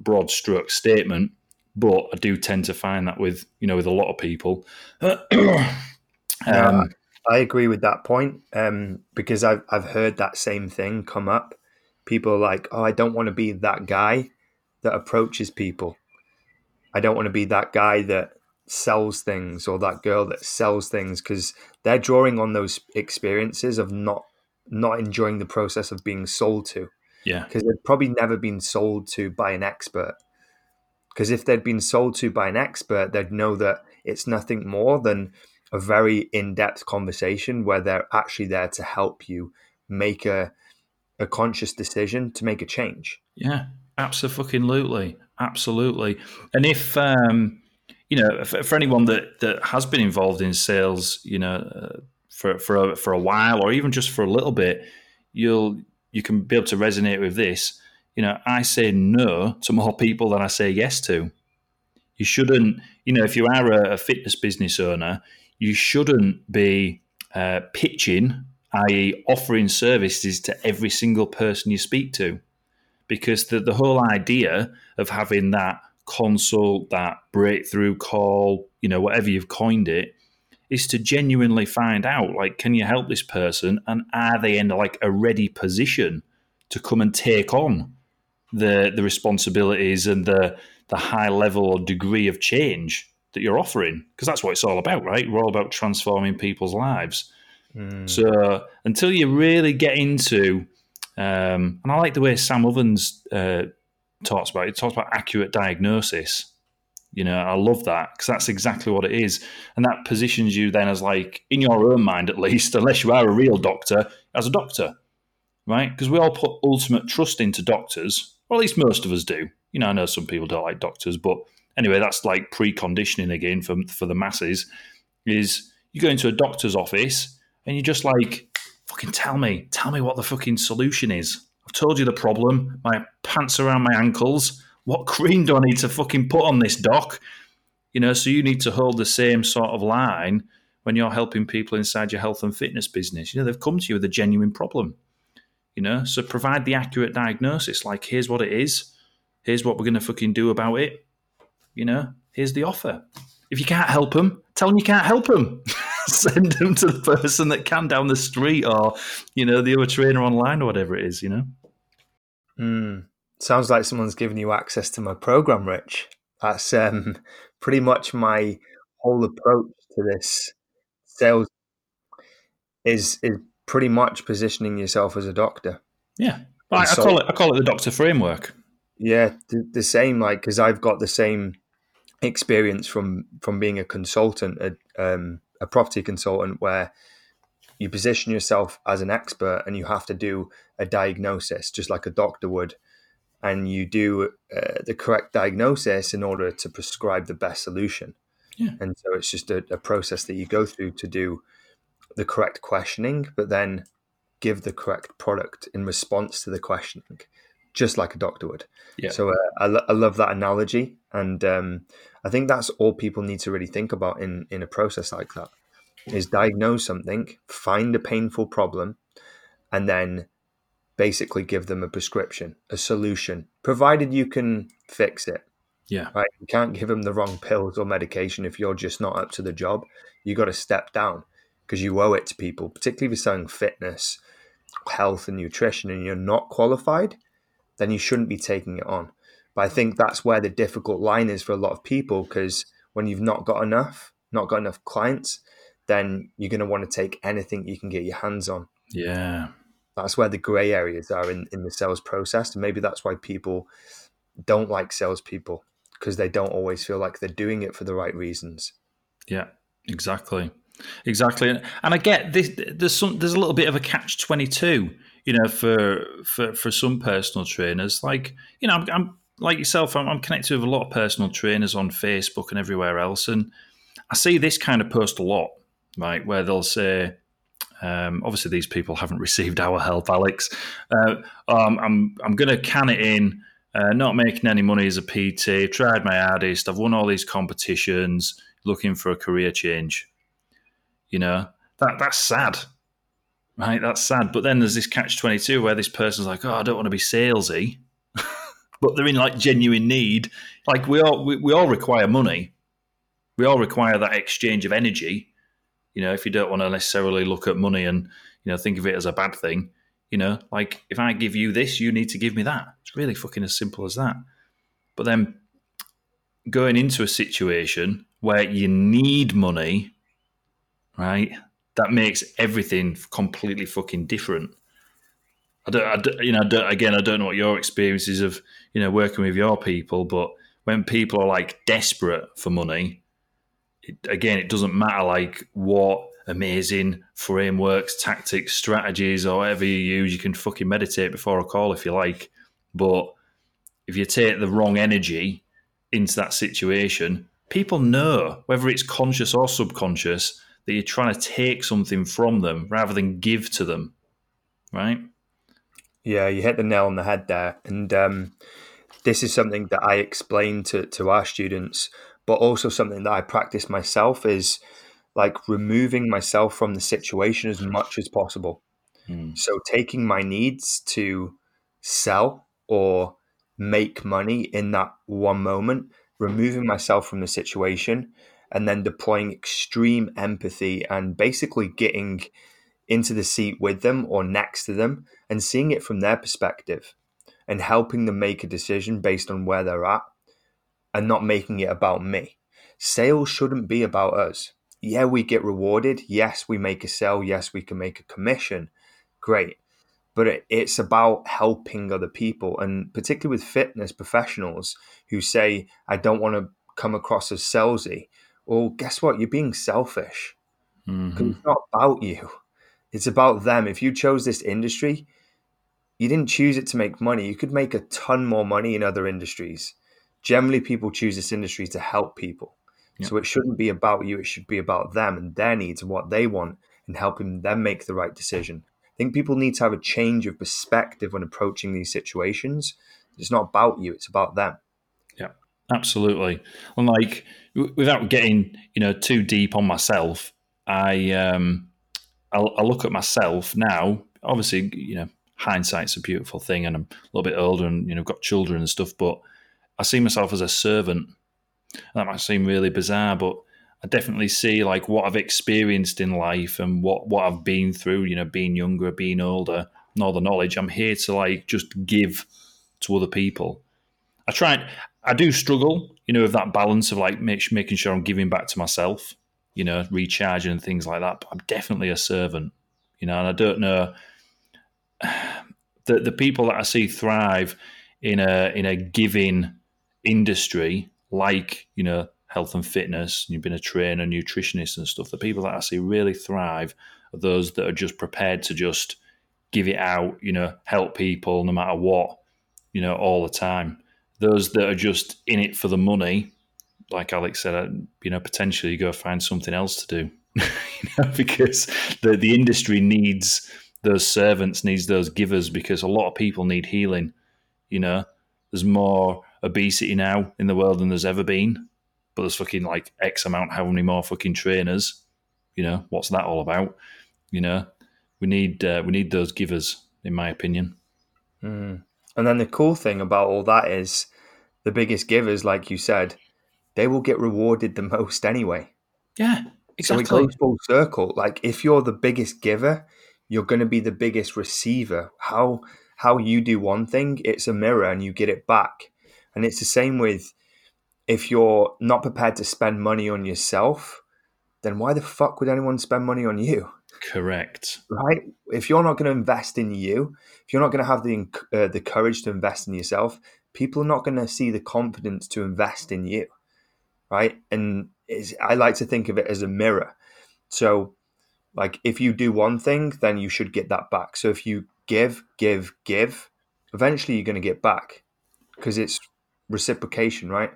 Speaker 6: broad stroke statement, but I do tend to find that with you know with a lot of people.
Speaker 5: um, I agree with that point um, because I've I've heard that same thing come up. People are like, "Oh, I don't want to be that guy that approaches people." I don't want to be that guy that sells things or that girl that sells things because they're drawing on those experiences of not not enjoying the process of being sold to.
Speaker 6: Yeah.
Speaker 5: Because they've probably never been sold to by an expert. Because if they'd been sold to by an expert, they'd know that it's nothing more than a very in-depth conversation where they're actually there to help you make a a conscious decision to make a change.
Speaker 6: Yeah, absolutely. Absolutely. And if um, you know, for, for, anyone that that has been involved in sales, you know, uh, for for a, for a while or even just for a little bit, you'll you can be able to resonate with this. You know, I say no to more people than I say yes to. You shouldn't, you know, if you are a, a fitness business owner, you shouldn't be uh, pitching, i.e., offering services to every single person you speak to because the, the whole idea of having that consult, that breakthrough call, you know, whatever you've coined it, is to genuinely find out like, can you help this person and are they in like a ready position to come and take on the the responsibilities and the the high level or degree of change that you're offering? Because that's what it's all about, right? We're all about transforming people's lives. Mm. So until you really get into um, and I like the way Sam Ovens uh, talks about. It talks about accurate diagnosis. You know, I love that because that's exactly what it is, and that positions you then as like in your own mind at least, unless you are a real doctor, as a doctor, right? Because we all put ultimate trust into doctors, or at least most of us do. You know, I know some people don't like doctors, but anyway, that's like preconditioning again for for the masses. Is you go into a doctor's office and you're just like fucking tell me, tell me what the fucking solution is. I've told you the problem. My pants around my ankles. What cream do I need to fucking put on this doc? You know, so you need to hold the same sort of line when you're helping people inside your health and fitness business. You know, they've come to you with a genuine problem. You know, so provide the accurate diagnosis. Like, here's what it is. Here's what we're going to fucking do about it. You know, here's the offer. If you can't help them, tell them you can't help them. Send them to the person that can down the street or, you know, the other trainer online or whatever it is, you know?
Speaker 5: Mm. Sounds like someone's giving you access to my program, Rich. That's um, pretty much my whole approach to this sales is is pretty much positioning yourself as a doctor.
Speaker 6: Yeah, I, I call it I call it the doctor framework.
Speaker 5: Yeah, the, the same. Like because I've got the same experience from from being a consultant, a, um, a property consultant, where you position yourself as an expert and you have to do a diagnosis just like a doctor would. And you do uh, the correct diagnosis in order to prescribe the best solution.
Speaker 6: Yeah.
Speaker 5: and so it's just a, a, process that you go through to do the correct questioning but then give the correct product in response to the questioning just like a doctor would
Speaker 6: yeah.
Speaker 5: so uh, I, lo- I love that analogy and um, i think that's all people need to really think about in in a process like that is diagnose something, find a painful problem, and then basically give them a prescription, a solution, provided you can fix it.
Speaker 6: Yeah.
Speaker 5: Right. You can't give them the wrong pills or medication if you're just not up to the job. You got to step down because you owe it to people, particularly if you're selling fitness, health, and nutrition, and you're not qualified, then you shouldn't be taking it on. But I hmm. think that's where the difficult line is for a lot of people because when you've not got enough, not got enough clients, then you're going to want to take anything you can get your hands on.
Speaker 6: Yeah.
Speaker 5: That's where the grey areas are in, in the sales process. And maybe that's why people don't like salespeople because they don't always feel like they're doing it for the right reasons.
Speaker 6: Yeah, exactly. Exactly. And I get this, there's some, there's a little bit of a catch 22, you know, for, for, for some personal trainers. Like, you know, I'm, I'm like yourself, I'm, I'm connected with a lot of personal trainers on Facebook and everywhere else. And I see this kind of post a lot right? Where they'll say, um, obviously these people haven't received our help, Alex. Uh, um, I'm I'm going to can it in. Uh, not making any money as a PT. Tried my hardest. I've won all these competitions. Looking for a career change. You know that that's sad, right? That's sad. But then there's this catch twenty two where this person's like, "Oh, I don't want to be salesy," but they're in like genuine need. Like we all we, we all require money. We all require that exchange of energy you know, if you don't want to necessarily look at money and you know think of it as a bad thing, you know, like if I give you this, you need to give me that. It's really fucking as simple as that. But then going into a situation where you need money, right? That makes everything completely fucking different. I don't, I don't you know, I don't, again, I don't know what your experiences of, you know, working with your people, but when people are like desperate for money, it, again, it doesn't matter like what amazing frameworks, tactics, strategies, or whatever you use. You can fucking meditate before a call if you like, but if you take the wrong energy into that situation, people know whether it's conscious or subconscious that you're trying to take something from them rather than give to them, right?
Speaker 5: Yeah, you hit the nail on the head there, and um, this is something that I explain to to our students but also something that I practice myself is like removing myself from the situation as much as possible. Mm. So taking my needs to sell or make money in that one moment, removing myself from the situation, and then deploying extreme empathy and basically getting into the seat with them or next to them and seeing it from their perspective and helping them make a decision based on where they're at and not making it about me. Sales shouldn't be about us. Yeah, we get rewarded. Yes, we make a sale. Yes, we can make a commission. Great. but it, it's about helping other people, and particularly with fitness professionals who say, "I don't want to come across as salesy." Well, guess what? You're being selfish.
Speaker 6: Mhm.
Speaker 5: It's not about you. It's about them. If you chose this industry, you didn't choose it to make money. You could make a ton more money in other industries. Generally, people choose this industry to help people.
Speaker 6: Yeah.
Speaker 5: So it shouldn't be about you. It should be about them and their needs and what they want and helping them make the right decision. I think people need to have a change of perspective when approaching these situations. It's not about you, it's about them.
Speaker 6: Absolutely. And like, w- without getting you know too deep on myself, I um, I, I look at myself now. Obviously, you know, hindsight's a beautiful thing, and I'm a little bit older, and you know, got children and stuff. But I see myself as a servant. That might seem really bizarre, but I definitely see like what I've experienced in life and what what I've been through. You know, being younger, being older, and all the knowledge. I'm here to like just give to other people. I try. I do struggle, you know, with that balance of like make, making sure I'm giving back to myself, you know, recharging and things like that. But I'm definitely a servant, you know, and I don't know the the people that I see thrive in a in a giving industry like you know health and fitness. and You've been a trainer, nutritionist, and stuff. The people that I see really thrive are those that are just prepared to just give it out, you know, help people no matter what, you know, all the time those that are just in it for the money, like Alex said, uh, you know, potentially go find something else to do, you know, because the the industry needs those servants, needs those givers, because a lot of people need healing. You know, there's more obesity now in the world than there's ever been, but there's fucking like X amount, how many more fucking trainers? You know, what's that all about? You know, we need uh, we need those givers, in my opinion.
Speaker 5: Mm. And then the cool thing about all that is the biggest givers, like you said, they will get rewarded the most anyway.
Speaker 6: Yeah, exactly.
Speaker 5: So it goes full circle. Like if you're the biggest giver, you're going to be the biggest receiver. How how you do one thing, it's a mirror and you get it back. And it's the same with if you're not prepared to spend money on yourself, then why the fuck would anyone spend money on you?
Speaker 6: Correct.
Speaker 5: right? If you're not going to invest in you, if you're not going to have the uh, the courage to invest in yourself, people are not going to see the confidence to invest in you, right? And I like to think of it as a mirror. So, like, if you do one thing, then you should get that back. So, if you give, give, give, eventually you're going to get back because it's reciprocation, right?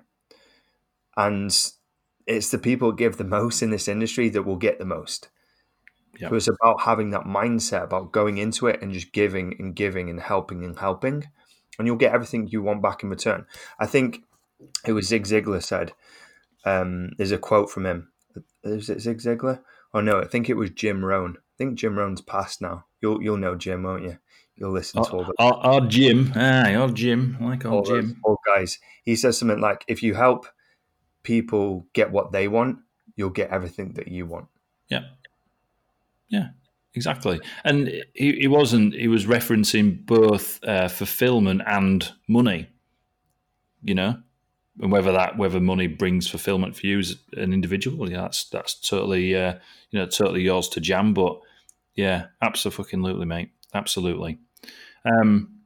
Speaker 5: And it's the people who give the most in this industry that will get the most.
Speaker 6: Yep.
Speaker 5: So it's about having that mindset about going into it and just giving and giving and helping and helping, and you'll get everything you want back in return. I think it was Zig Ziglar said. Um, there's a quote from him. Is it Zig Ziglar? Oh no, I think it was Jim Rohn. I think Jim Rohn's passed now. You'll you'll know Jim, won't you? You'll listen to all the
Speaker 6: Our, our Jim, aye, our Jim, I like
Speaker 5: all
Speaker 6: old Jim.
Speaker 5: old guys. He says something like, "If you help people get what they want, you'll get everything that you want."
Speaker 6: Yeah, yeah, exactly. And he, he wasn't. He was referencing both uh, fulfillment and money. You know, and whether that whether money brings fulfillment for you as an individual, yeah, that's that's totally uh, you know totally yours to jam. But yeah, absolutely, mate, absolutely. Um,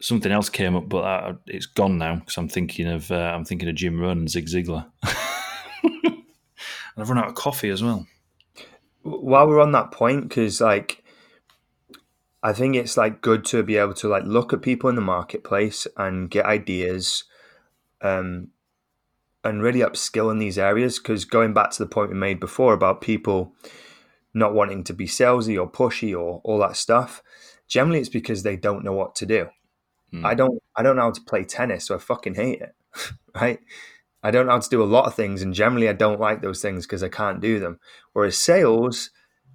Speaker 6: something else came up, but uh, it's gone now because I'm thinking of uh, I'm thinking of Jim Rohn and Zig Ziglar. and I've run out of coffee as well.
Speaker 5: While we're on that point because like i think it's like good to be able to like look at people in the marketplace and get ideas um and really upskill in these areas because going back to the point we made before about people not wanting to be salesy or pushy or all that stuff generally it's because they don't know what to do
Speaker 6: Hmm.
Speaker 5: i don't i don't know how to play tennis so i fucking hate it right I don't know how to do a lot of things, and generally, I don't like those things because I can't do them. Whereas sales,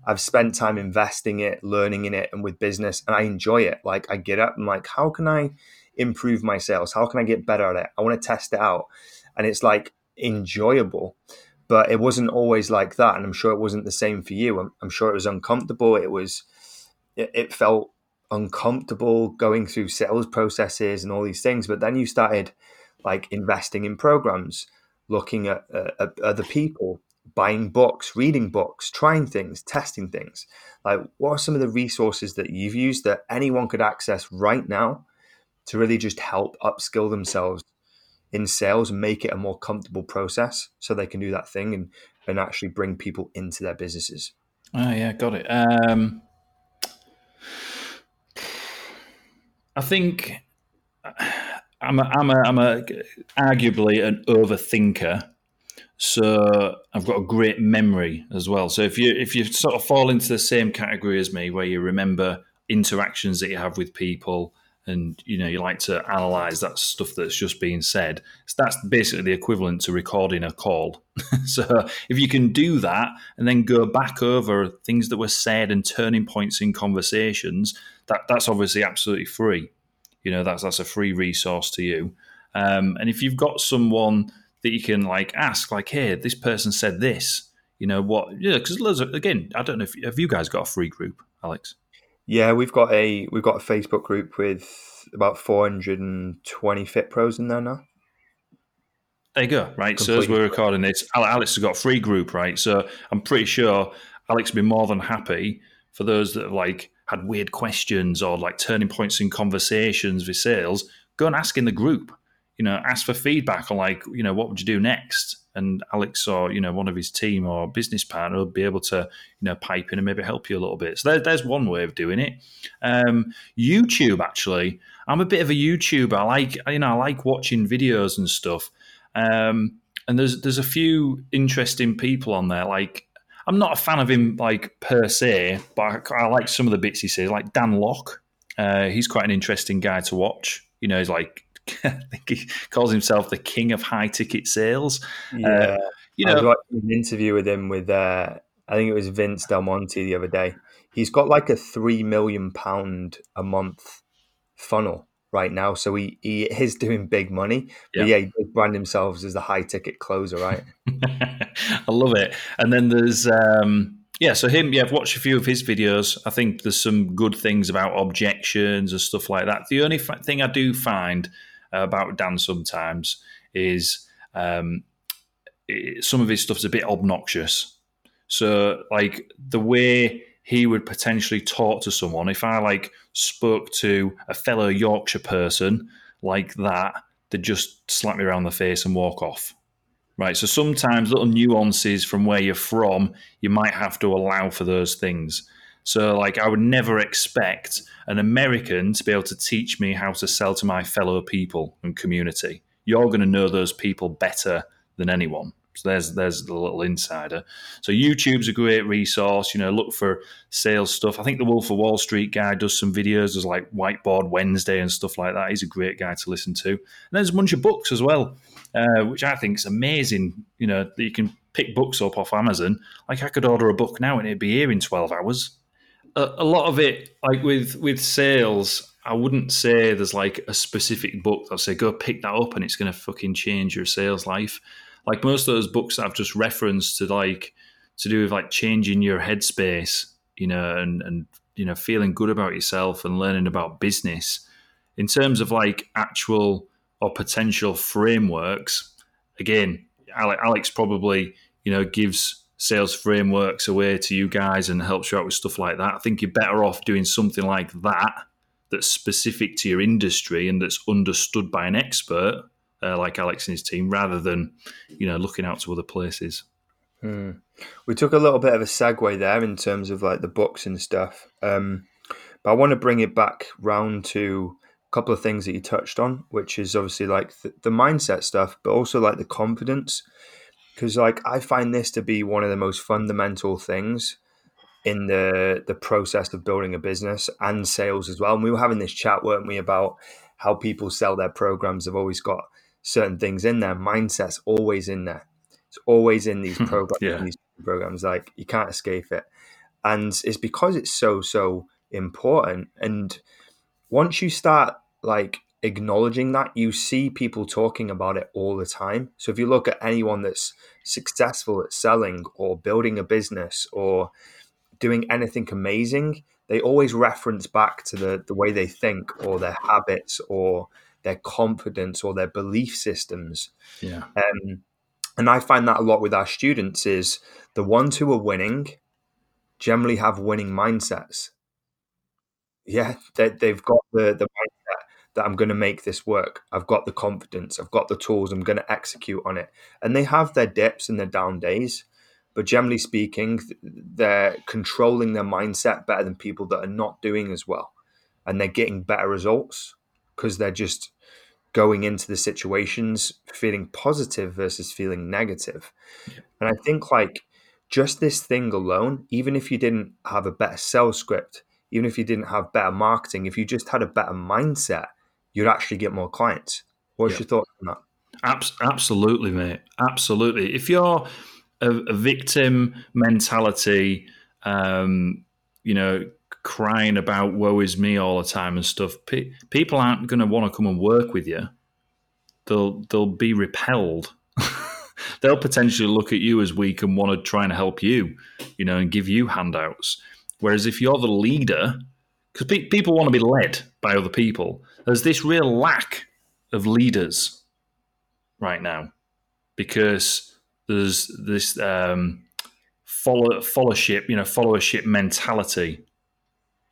Speaker 5: I've spent time investing it, learning in it, and with business, and I enjoy it. Like I get up and like, how can I improve my sales? How can I get better at it? I want to test it out, and it's like enjoyable. But it wasn't always like that, and I'm sure it wasn't the same for you. I'm, I'm sure it was uncomfortable. It was, it, it felt uncomfortable going through sales processes and all these things. But then you started like investing in programs, looking at, uh, at other people, buying books, reading books, trying things, testing things. Like, what are some of the resources that you've used that anyone could access right now to really just help upskill themselves in sales and make it a more comfortable process so they can do that thing and, and actually bring people into their businesses?
Speaker 6: Oh, yeah, got it. Um, I think I'm a, I'm a, I'm a arguably an overthinker so I've got a great memory as well. So if you if you sort of fall into the same category as me, where you remember interactions that you have with people, and you know you like to analyze that stuff that's just being said, so that's basically the equivalent to recording a call. so if you can do that and then go back over things that were said and turning points in conversations, that that's obviously absolutely free. You know that's that's a free resource to you. Um, and if you've got someone that you can like ask, like, hey, this person said this. You know what? Yeah, because again, I don't know if have you guys got a free group, Alex?
Speaker 5: Yeah, we've got a we've got a Facebook group with about 420 fit pros in there now.
Speaker 6: There you go. Right. Completely. So as we're recording this, Alex has got a free group, right? So I'm pretty sure Alex would be more than happy for those that like had weird questions or like turning points in conversations with sales. Go and ask in the group you know, ask for feedback on like, you know, what would you do next? And Alex or, you know, one of his team or business partner will be able to, you know, pipe in and maybe help you a little bit. So there, there's one way of doing it. Um, YouTube, actually, I'm a bit of a YouTuber. I like, you know, I like watching videos and stuff. Um, and there's there's a few interesting people on there. Like, I'm not a fan of him like per se, but I, I like some of the bits he says. Like Dan Lok, uh, he's quite an interesting guy to watch. You know, he's like I think he calls himself the king of high ticket sales.
Speaker 5: Yeah. Uh, you know, I was an interview with him with uh, I think it was Vince Del Monte the other day. He's got like a three million pound a month funnel right now, so he, he is doing big money. But yeah, yeah he brand himself as the high ticket closer, right?
Speaker 6: I love it. And then there's um, yeah, so him, yeah, I've watched a few of his videos. I think there's some good things about objections and stuff like that. The only thing I do find about Dan sometimes is um, it, some of his stuff's a bit obnoxious. So, like the way he would potentially talk to someone, if I like spoke to a fellow Yorkshire person like that, they'd just slap me around the face and walk off. Right. So sometimes little nuances from where you're from, you might have to allow for those things. So, like, I would never expect an American to be able to teach me how to sell to my fellow people and community. You're going to know those people better than anyone. So there's there's the little insider. So YouTube's a great resource. You know, look for sales stuff. I think the Wolf of Wall Street guy does some videos. There's like Whiteboard Wednesday and stuff like that. He's a great guy to listen to. And there's a bunch of books as well, uh, which I think is amazing. You know, that you can pick books up off Amazon. Like I could order a book now and it'd be here in 12 hours a, a lot of it, like with with sales, I wouldn't say there's like a specific book I'll say go pick that up and it's going to fucking change your sales life. Like most of those books that I've just referenced to like to do with like changing your headspace, you know, and and you know feeling good about yourself and learning about business. In terms of like actual or potential frameworks, again, Alex probably you know gives sales frameworks away to you guys and helps you out with stuff like that. I think you're better off doing something like that that's specific to your industry and that's understood by an expert uh, like Alex and his team rather than you know looking out to other places.
Speaker 5: Hmm. We took a little bit of a segue there in terms of like the books and stuff, um, but I want to bring it back round to a couple of things that you touched on, which is obviously like the, the mindset stuff, but also like the confidence because like I find this to be one of the most fundamental things in the the process of building a business and sales as well. And we were having this chat, weren't we, about how people sell their programs They've always got certain things in there. Mindset's always in there. It's always in these programs. yeah. these programs, like you can't escape it. And it's because it's so so important. And once you start like acknowledging that. You see people talking about it all the time. So if you look at anyone that's successful at selling or building a business or doing anything amazing, they always reference back to the, the way they think or their habits or their confidence or their belief systems.
Speaker 6: Yeah.
Speaker 5: Um, and I find that a lot with our students is the ones who are winning generally have winning mindsets. Yeah, they, they've got the, the mindset that I'm going to make this work. I've got the confidence. I've got the tools. I'm going to execute on it. And they have their dips and their down days. But generally speaking, they're controlling their mindset better than people that are not doing as well. And they're getting better results because they're just going into the situations feeling positive versus feeling negative. Yeah. And I think like just this thing alone, even if you didn't have a better sales script, even if you didn't have better marketing, if you just had a better mindset, you'd actually get more clients. What's yeah. your thoughts on
Speaker 6: that? Absolutely, mate. Absolutely. If you're a, a victim mentality, um, you know, crying about woe is me all the time and stuff, pe- people aren't going to want to come and work with you. They'll they'll be repelled. they'll potentially look at you as weak and want to try and help you, you know, and give you handouts. Whereas if you're the leader, because pe- people want to be led by other people, there's this real lack of leaders right now because there's this um, follow followership, you know, followership mentality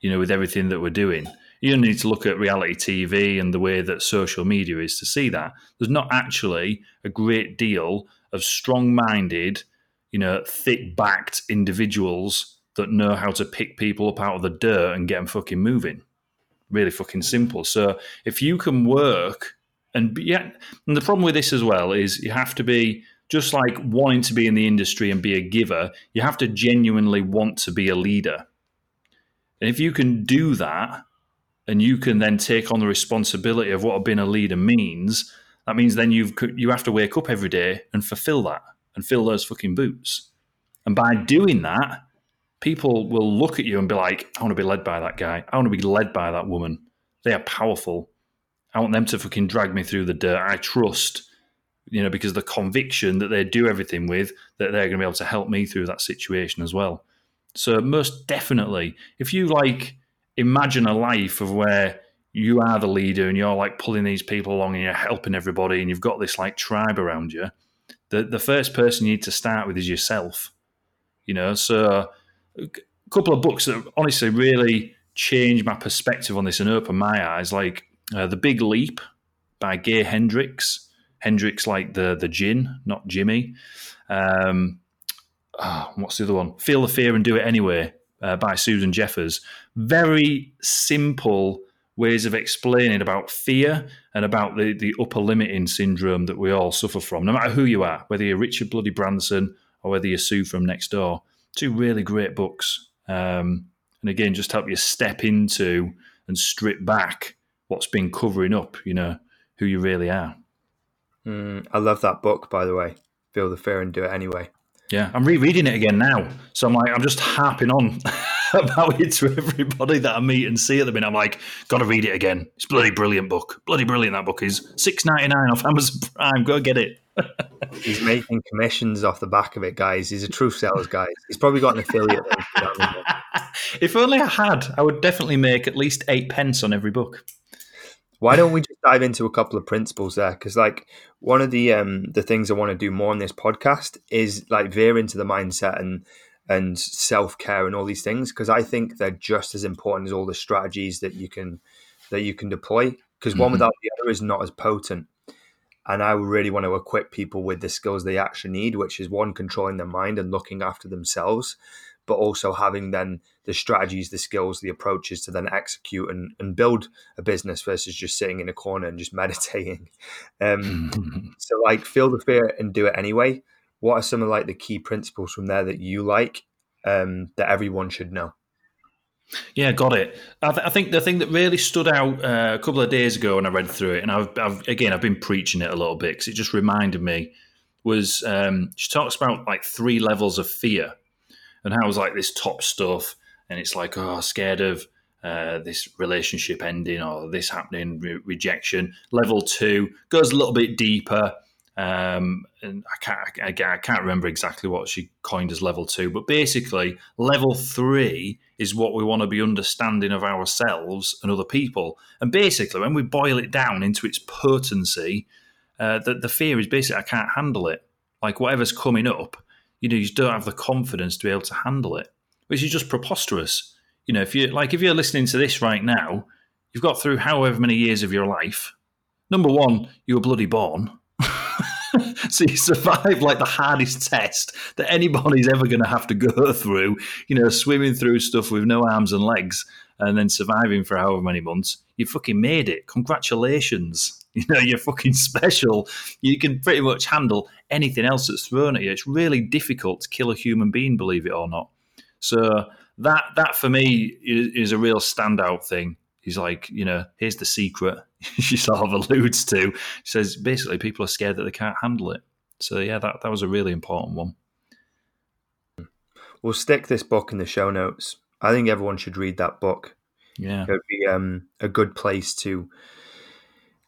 Speaker 6: you know, with everything that we're doing. You need to look at reality TV and the way that social media is to see that. There's not actually a great deal of strong minded, you know, thick backed individuals that know how to pick people up out of the dirt and get them fucking moving. Really fucking simple. So if you can work and yeah, and the problem with this as well is you have to be just like wanting to be in the industry and be a giver, you have to genuinely want to be a leader and if you can do that, and you can then take on the responsibility of what being a leader means, that means then you've you have to wake up every day and fulfill that and fill those fucking boots. And by doing that, people will look at you and be like, I want to be led by that guy. I want to be led by that woman. They are powerful. I want them to fucking drag me through the dirt. I trust, you know, because the conviction that they do everything with, that they're going to be able to help me through that situation as well. So most definitely, if you like imagine a life of where you are the leader and you're like pulling these people along and you're helping everybody and you've got this like tribe around you, the the first person you need to start with is yourself. You know, so a couple of books that honestly really changed my perspective on this and opened my eyes, like uh, The Big Leap by Gay Hendricks. Hendricks like the the gin, not Jimmy. Um, oh, what's the other one? Feel the Fear and Do It Anyway uh, by Susan Jeffers. Very simple ways of explaining about fear and about the, the upper limiting syndrome that we all suffer from, no matter who you are, whether you're Richard Bloody Branson or whether you're Sue from next door. Two really great books. Um, and again, just help you step into and strip back what's been covering up, you know, who you really are.
Speaker 5: Mm, I love that book, by the way. Feel the fear and do it anyway.
Speaker 6: Yeah, I'm rereading it again now. So I'm like, I'm just harping on about it to everybody that I meet and see at the minute. I'm like, gotta read it again. It's bloody brilliant book. Bloody brilliant that book is. Six ninety nine off Amazon Prime. Go get it.
Speaker 5: He's making commissions off the back of it, guys. He's a true sales guy. He's probably got an affiliate.
Speaker 6: if only I had, I would definitely make at least eight pence on every book.
Speaker 5: Why don't we just dive into a couple of principles there? Because like one of the um the things I want to do more on this podcast is like veer into the mindset and and self care and all these things because I think they're just as important as all the strategies that you can that you can deploy. Because mm-hmm. one without the other is not as potent. And I really want to equip people with the skills they actually need, which is one, controlling their mind and looking after themselves, but also having then the strategies, the skills, the approaches to then execute and, and build a business versus just sitting in a corner and just meditating. Um, so, like, feel the fear and do it anyway. What are some of like the key principles from there that you like um, that everyone should know?
Speaker 6: Yeah, got it. I, th- I, think the thing that really stood out uh, a couple of days ago when I read through it, and I've, I've again I've been preaching it a little bit because it just reminded me was um, she talks about like three levels of fear and how it was like this top stuff, and it's like oh, scared of uh, this relationship ending or this happening, re- rejection. Level two goes a little bit deeper. Um, and I can't, I, I can't remember exactly what she coined as level two, but basically, level three is what we want to be understanding of ourselves and other people. And basically, when we boil it down into its potency, uh, the, the fear is basically I can't handle it. Like whatever's coming up, you know, you just don't have the confidence to be able to handle it, which is just preposterous. You know, if you like, if you're listening to this right now, you've got through however many years of your life. Number one, you were bloody born. so you survived like the hardest test that anybody's ever going to have to go through. You know, swimming through stuff with no arms and legs, and then surviving for however many months. You fucking made it. Congratulations. You know, you're fucking special. You can pretty much handle anything else that's thrown at you. It's really difficult to kill a human being, believe it or not. So that that for me is, is a real standout thing. He's like, you know, here's the secret. she sort of alludes to. She says basically people are scared that they can't handle it. So yeah, that that was a really important one.
Speaker 5: We'll stick this book in the show notes. I think everyone should read that book.
Speaker 6: Yeah,
Speaker 5: it'd be um, a good place to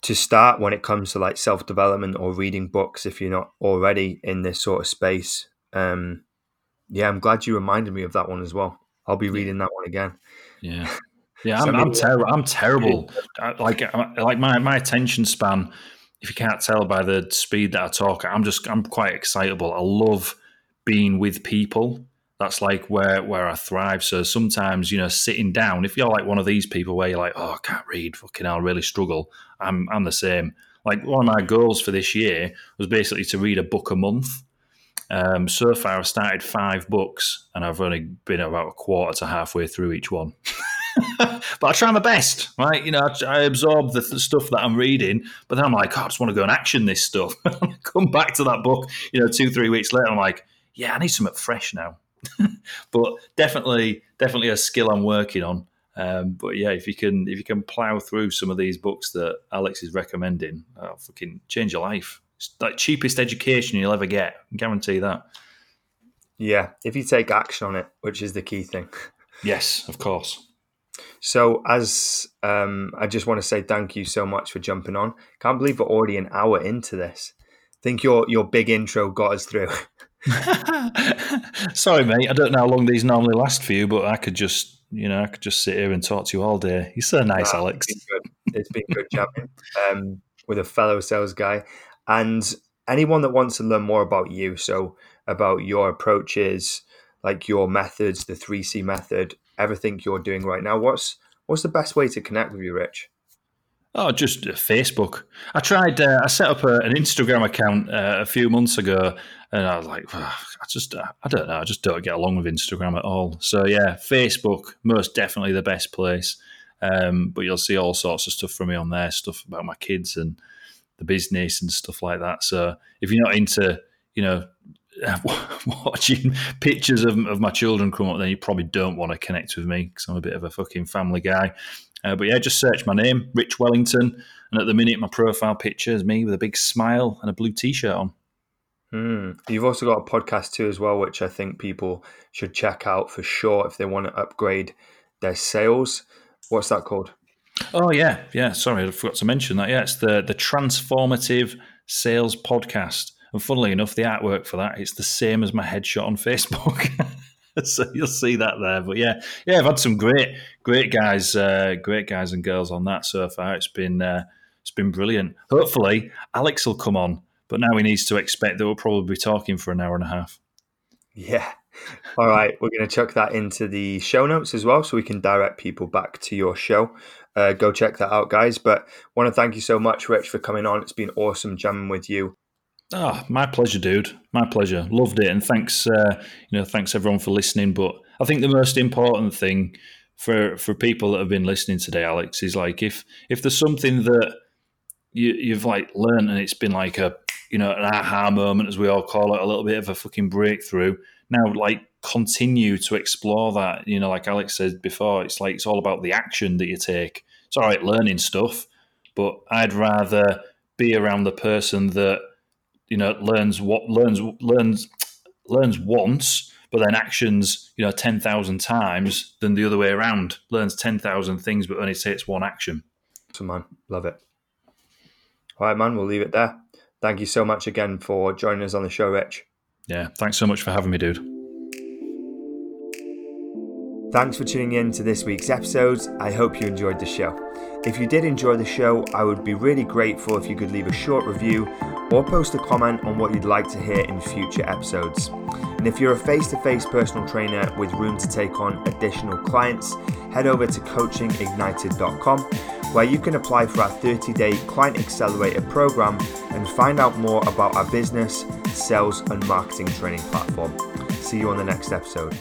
Speaker 5: to start when it comes to like self development or reading books if you're not already in this sort of space. Um, yeah, I'm glad you reminded me of that one as well. I'll be reading that one again.
Speaker 6: Yeah. Yeah, I'm, I'm terrible. I'm terrible. like, like my, my attention span. If you can't tell by the speed that I talk, I'm just I'm quite excitable. I love being with people. That's like where where I thrive. So sometimes you know, sitting down. If you're like one of these people where you're like, oh, I can't read, fucking, I'll really struggle. I'm I'm the same. Like one of my goals for this year was basically to read a book a month. Um, so far, I've started five books, and I've only been about a quarter to halfway through each one. but I try my best, right? You know, I, I absorb the, stuff that I'm reading, but then I'm like, oh, I just want to go and action this stuff. Come back to that book, you know, two, three weeks later, I'm like, yeah, I need something fresh now. but definitely, definitely a skill I'm working on. Um, but yeah, if you can, if you can plow through some of these books that Alex is recommending, I'll fucking change your life. It's like cheapest education you'll ever get. I guarantee that.
Speaker 5: Yeah, if you take action on it, which is the key thing.
Speaker 6: Yes, of course.
Speaker 5: So, as um, I just want to say thank you so much for jumping on. Can't believe we're already an hour into this. I think your your big intro got us through.
Speaker 6: Sorry, mate. I don't know how long these normally last for you, but I could just, you know, I could just sit here and talk to you all day. You're so nice, Alex.
Speaker 5: It's been good, it's been good chatting um, with a fellow sales guy. And anyone that wants to learn more about you, so about your approaches, like your methods, the 3C method, everything you're doing right now, what's what's the best way to connect with you, Rich?
Speaker 6: Oh, just uh, Facebook. I tried. Uh, I set up a, an Instagram account uh, a few months ago, and I was like, I just, uh, I don't know, I just don't get along with Instagram at all. So yeah, Facebook, most definitely the best place. Um, but you'll see all sorts of stuff from me on there, stuff about my kids and the business and stuff like that. So if you're not into, you know, watching pictures of, of my children come up, then you probably don't want to connect with me because I'm a bit of a fucking family guy. Uh, but yeah, just search my name, Rich Wellington, and at the minute my profile picture is me with a big smile and a blue t-shirt on.
Speaker 5: Mm. You've also got a podcast too, as well, which I think people should check out for sure if they want to upgrade their sales. What's that called?
Speaker 6: Oh yeah, yeah. Sorry, I forgot to mention that. Yeah, it's the the Transformative Sales Podcast. And funnily enough, the artwork for that it's the same as my headshot on Facebook. so you'll see that there. But yeah, yeah, I've had some great, great guys, uh, great guys and girls on that so far. It's been uh, it's been brilliant. Hopefully, Alex will come on, but now he needs to expect that we'll probably be talking for an hour and a half.
Speaker 5: Yeah. All right, we're going to chuck that into the show notes as well, so we can direct people back to your show. Uh, go check that out, guys. But want to thank you so much, Rich, for coming on. It's been awesome jamming with you.
Speaker 6: Oh, my pleasure, dude. My pleasure. Loved it, and thanks, uh, you know, thanks everyone for listening. But I think the most important thing for for people that have been listening today, Alex, is like if if there's something that you, you've like learned and it's been like a you know an aha moment, as we all call it, a little bit of a fucking breakthrough. Now, like continue to explore that. You know, like Alex said before, it's like it's all about the action that you take. It's all right learning stuff, but I'd rather be around the person that you know learns what learns learns learns once but then actions you know 10,000 times than the other way around learns 10,000 things but only takes one action
Speaker 5: so man love it all right man we'll leave it there thank you so much again for joining us on the show rich
Speaker 6: yeah thanks so much for having me dude
Speaker 5: Thanks for tuning in to this week's episodes. I hope you enjoyed the show. If you did enjoy the show, I would be really grateful if you could leave a short review or post a comment on what you'd like to hear in future episodes. And if you're a face to face personal trainer with room to take on additional clients, head over to coachingignited.com where you can apply for our 30 day Client Accelerator program and find out more about our business, sales, and marketing training platform. See you on the next episode.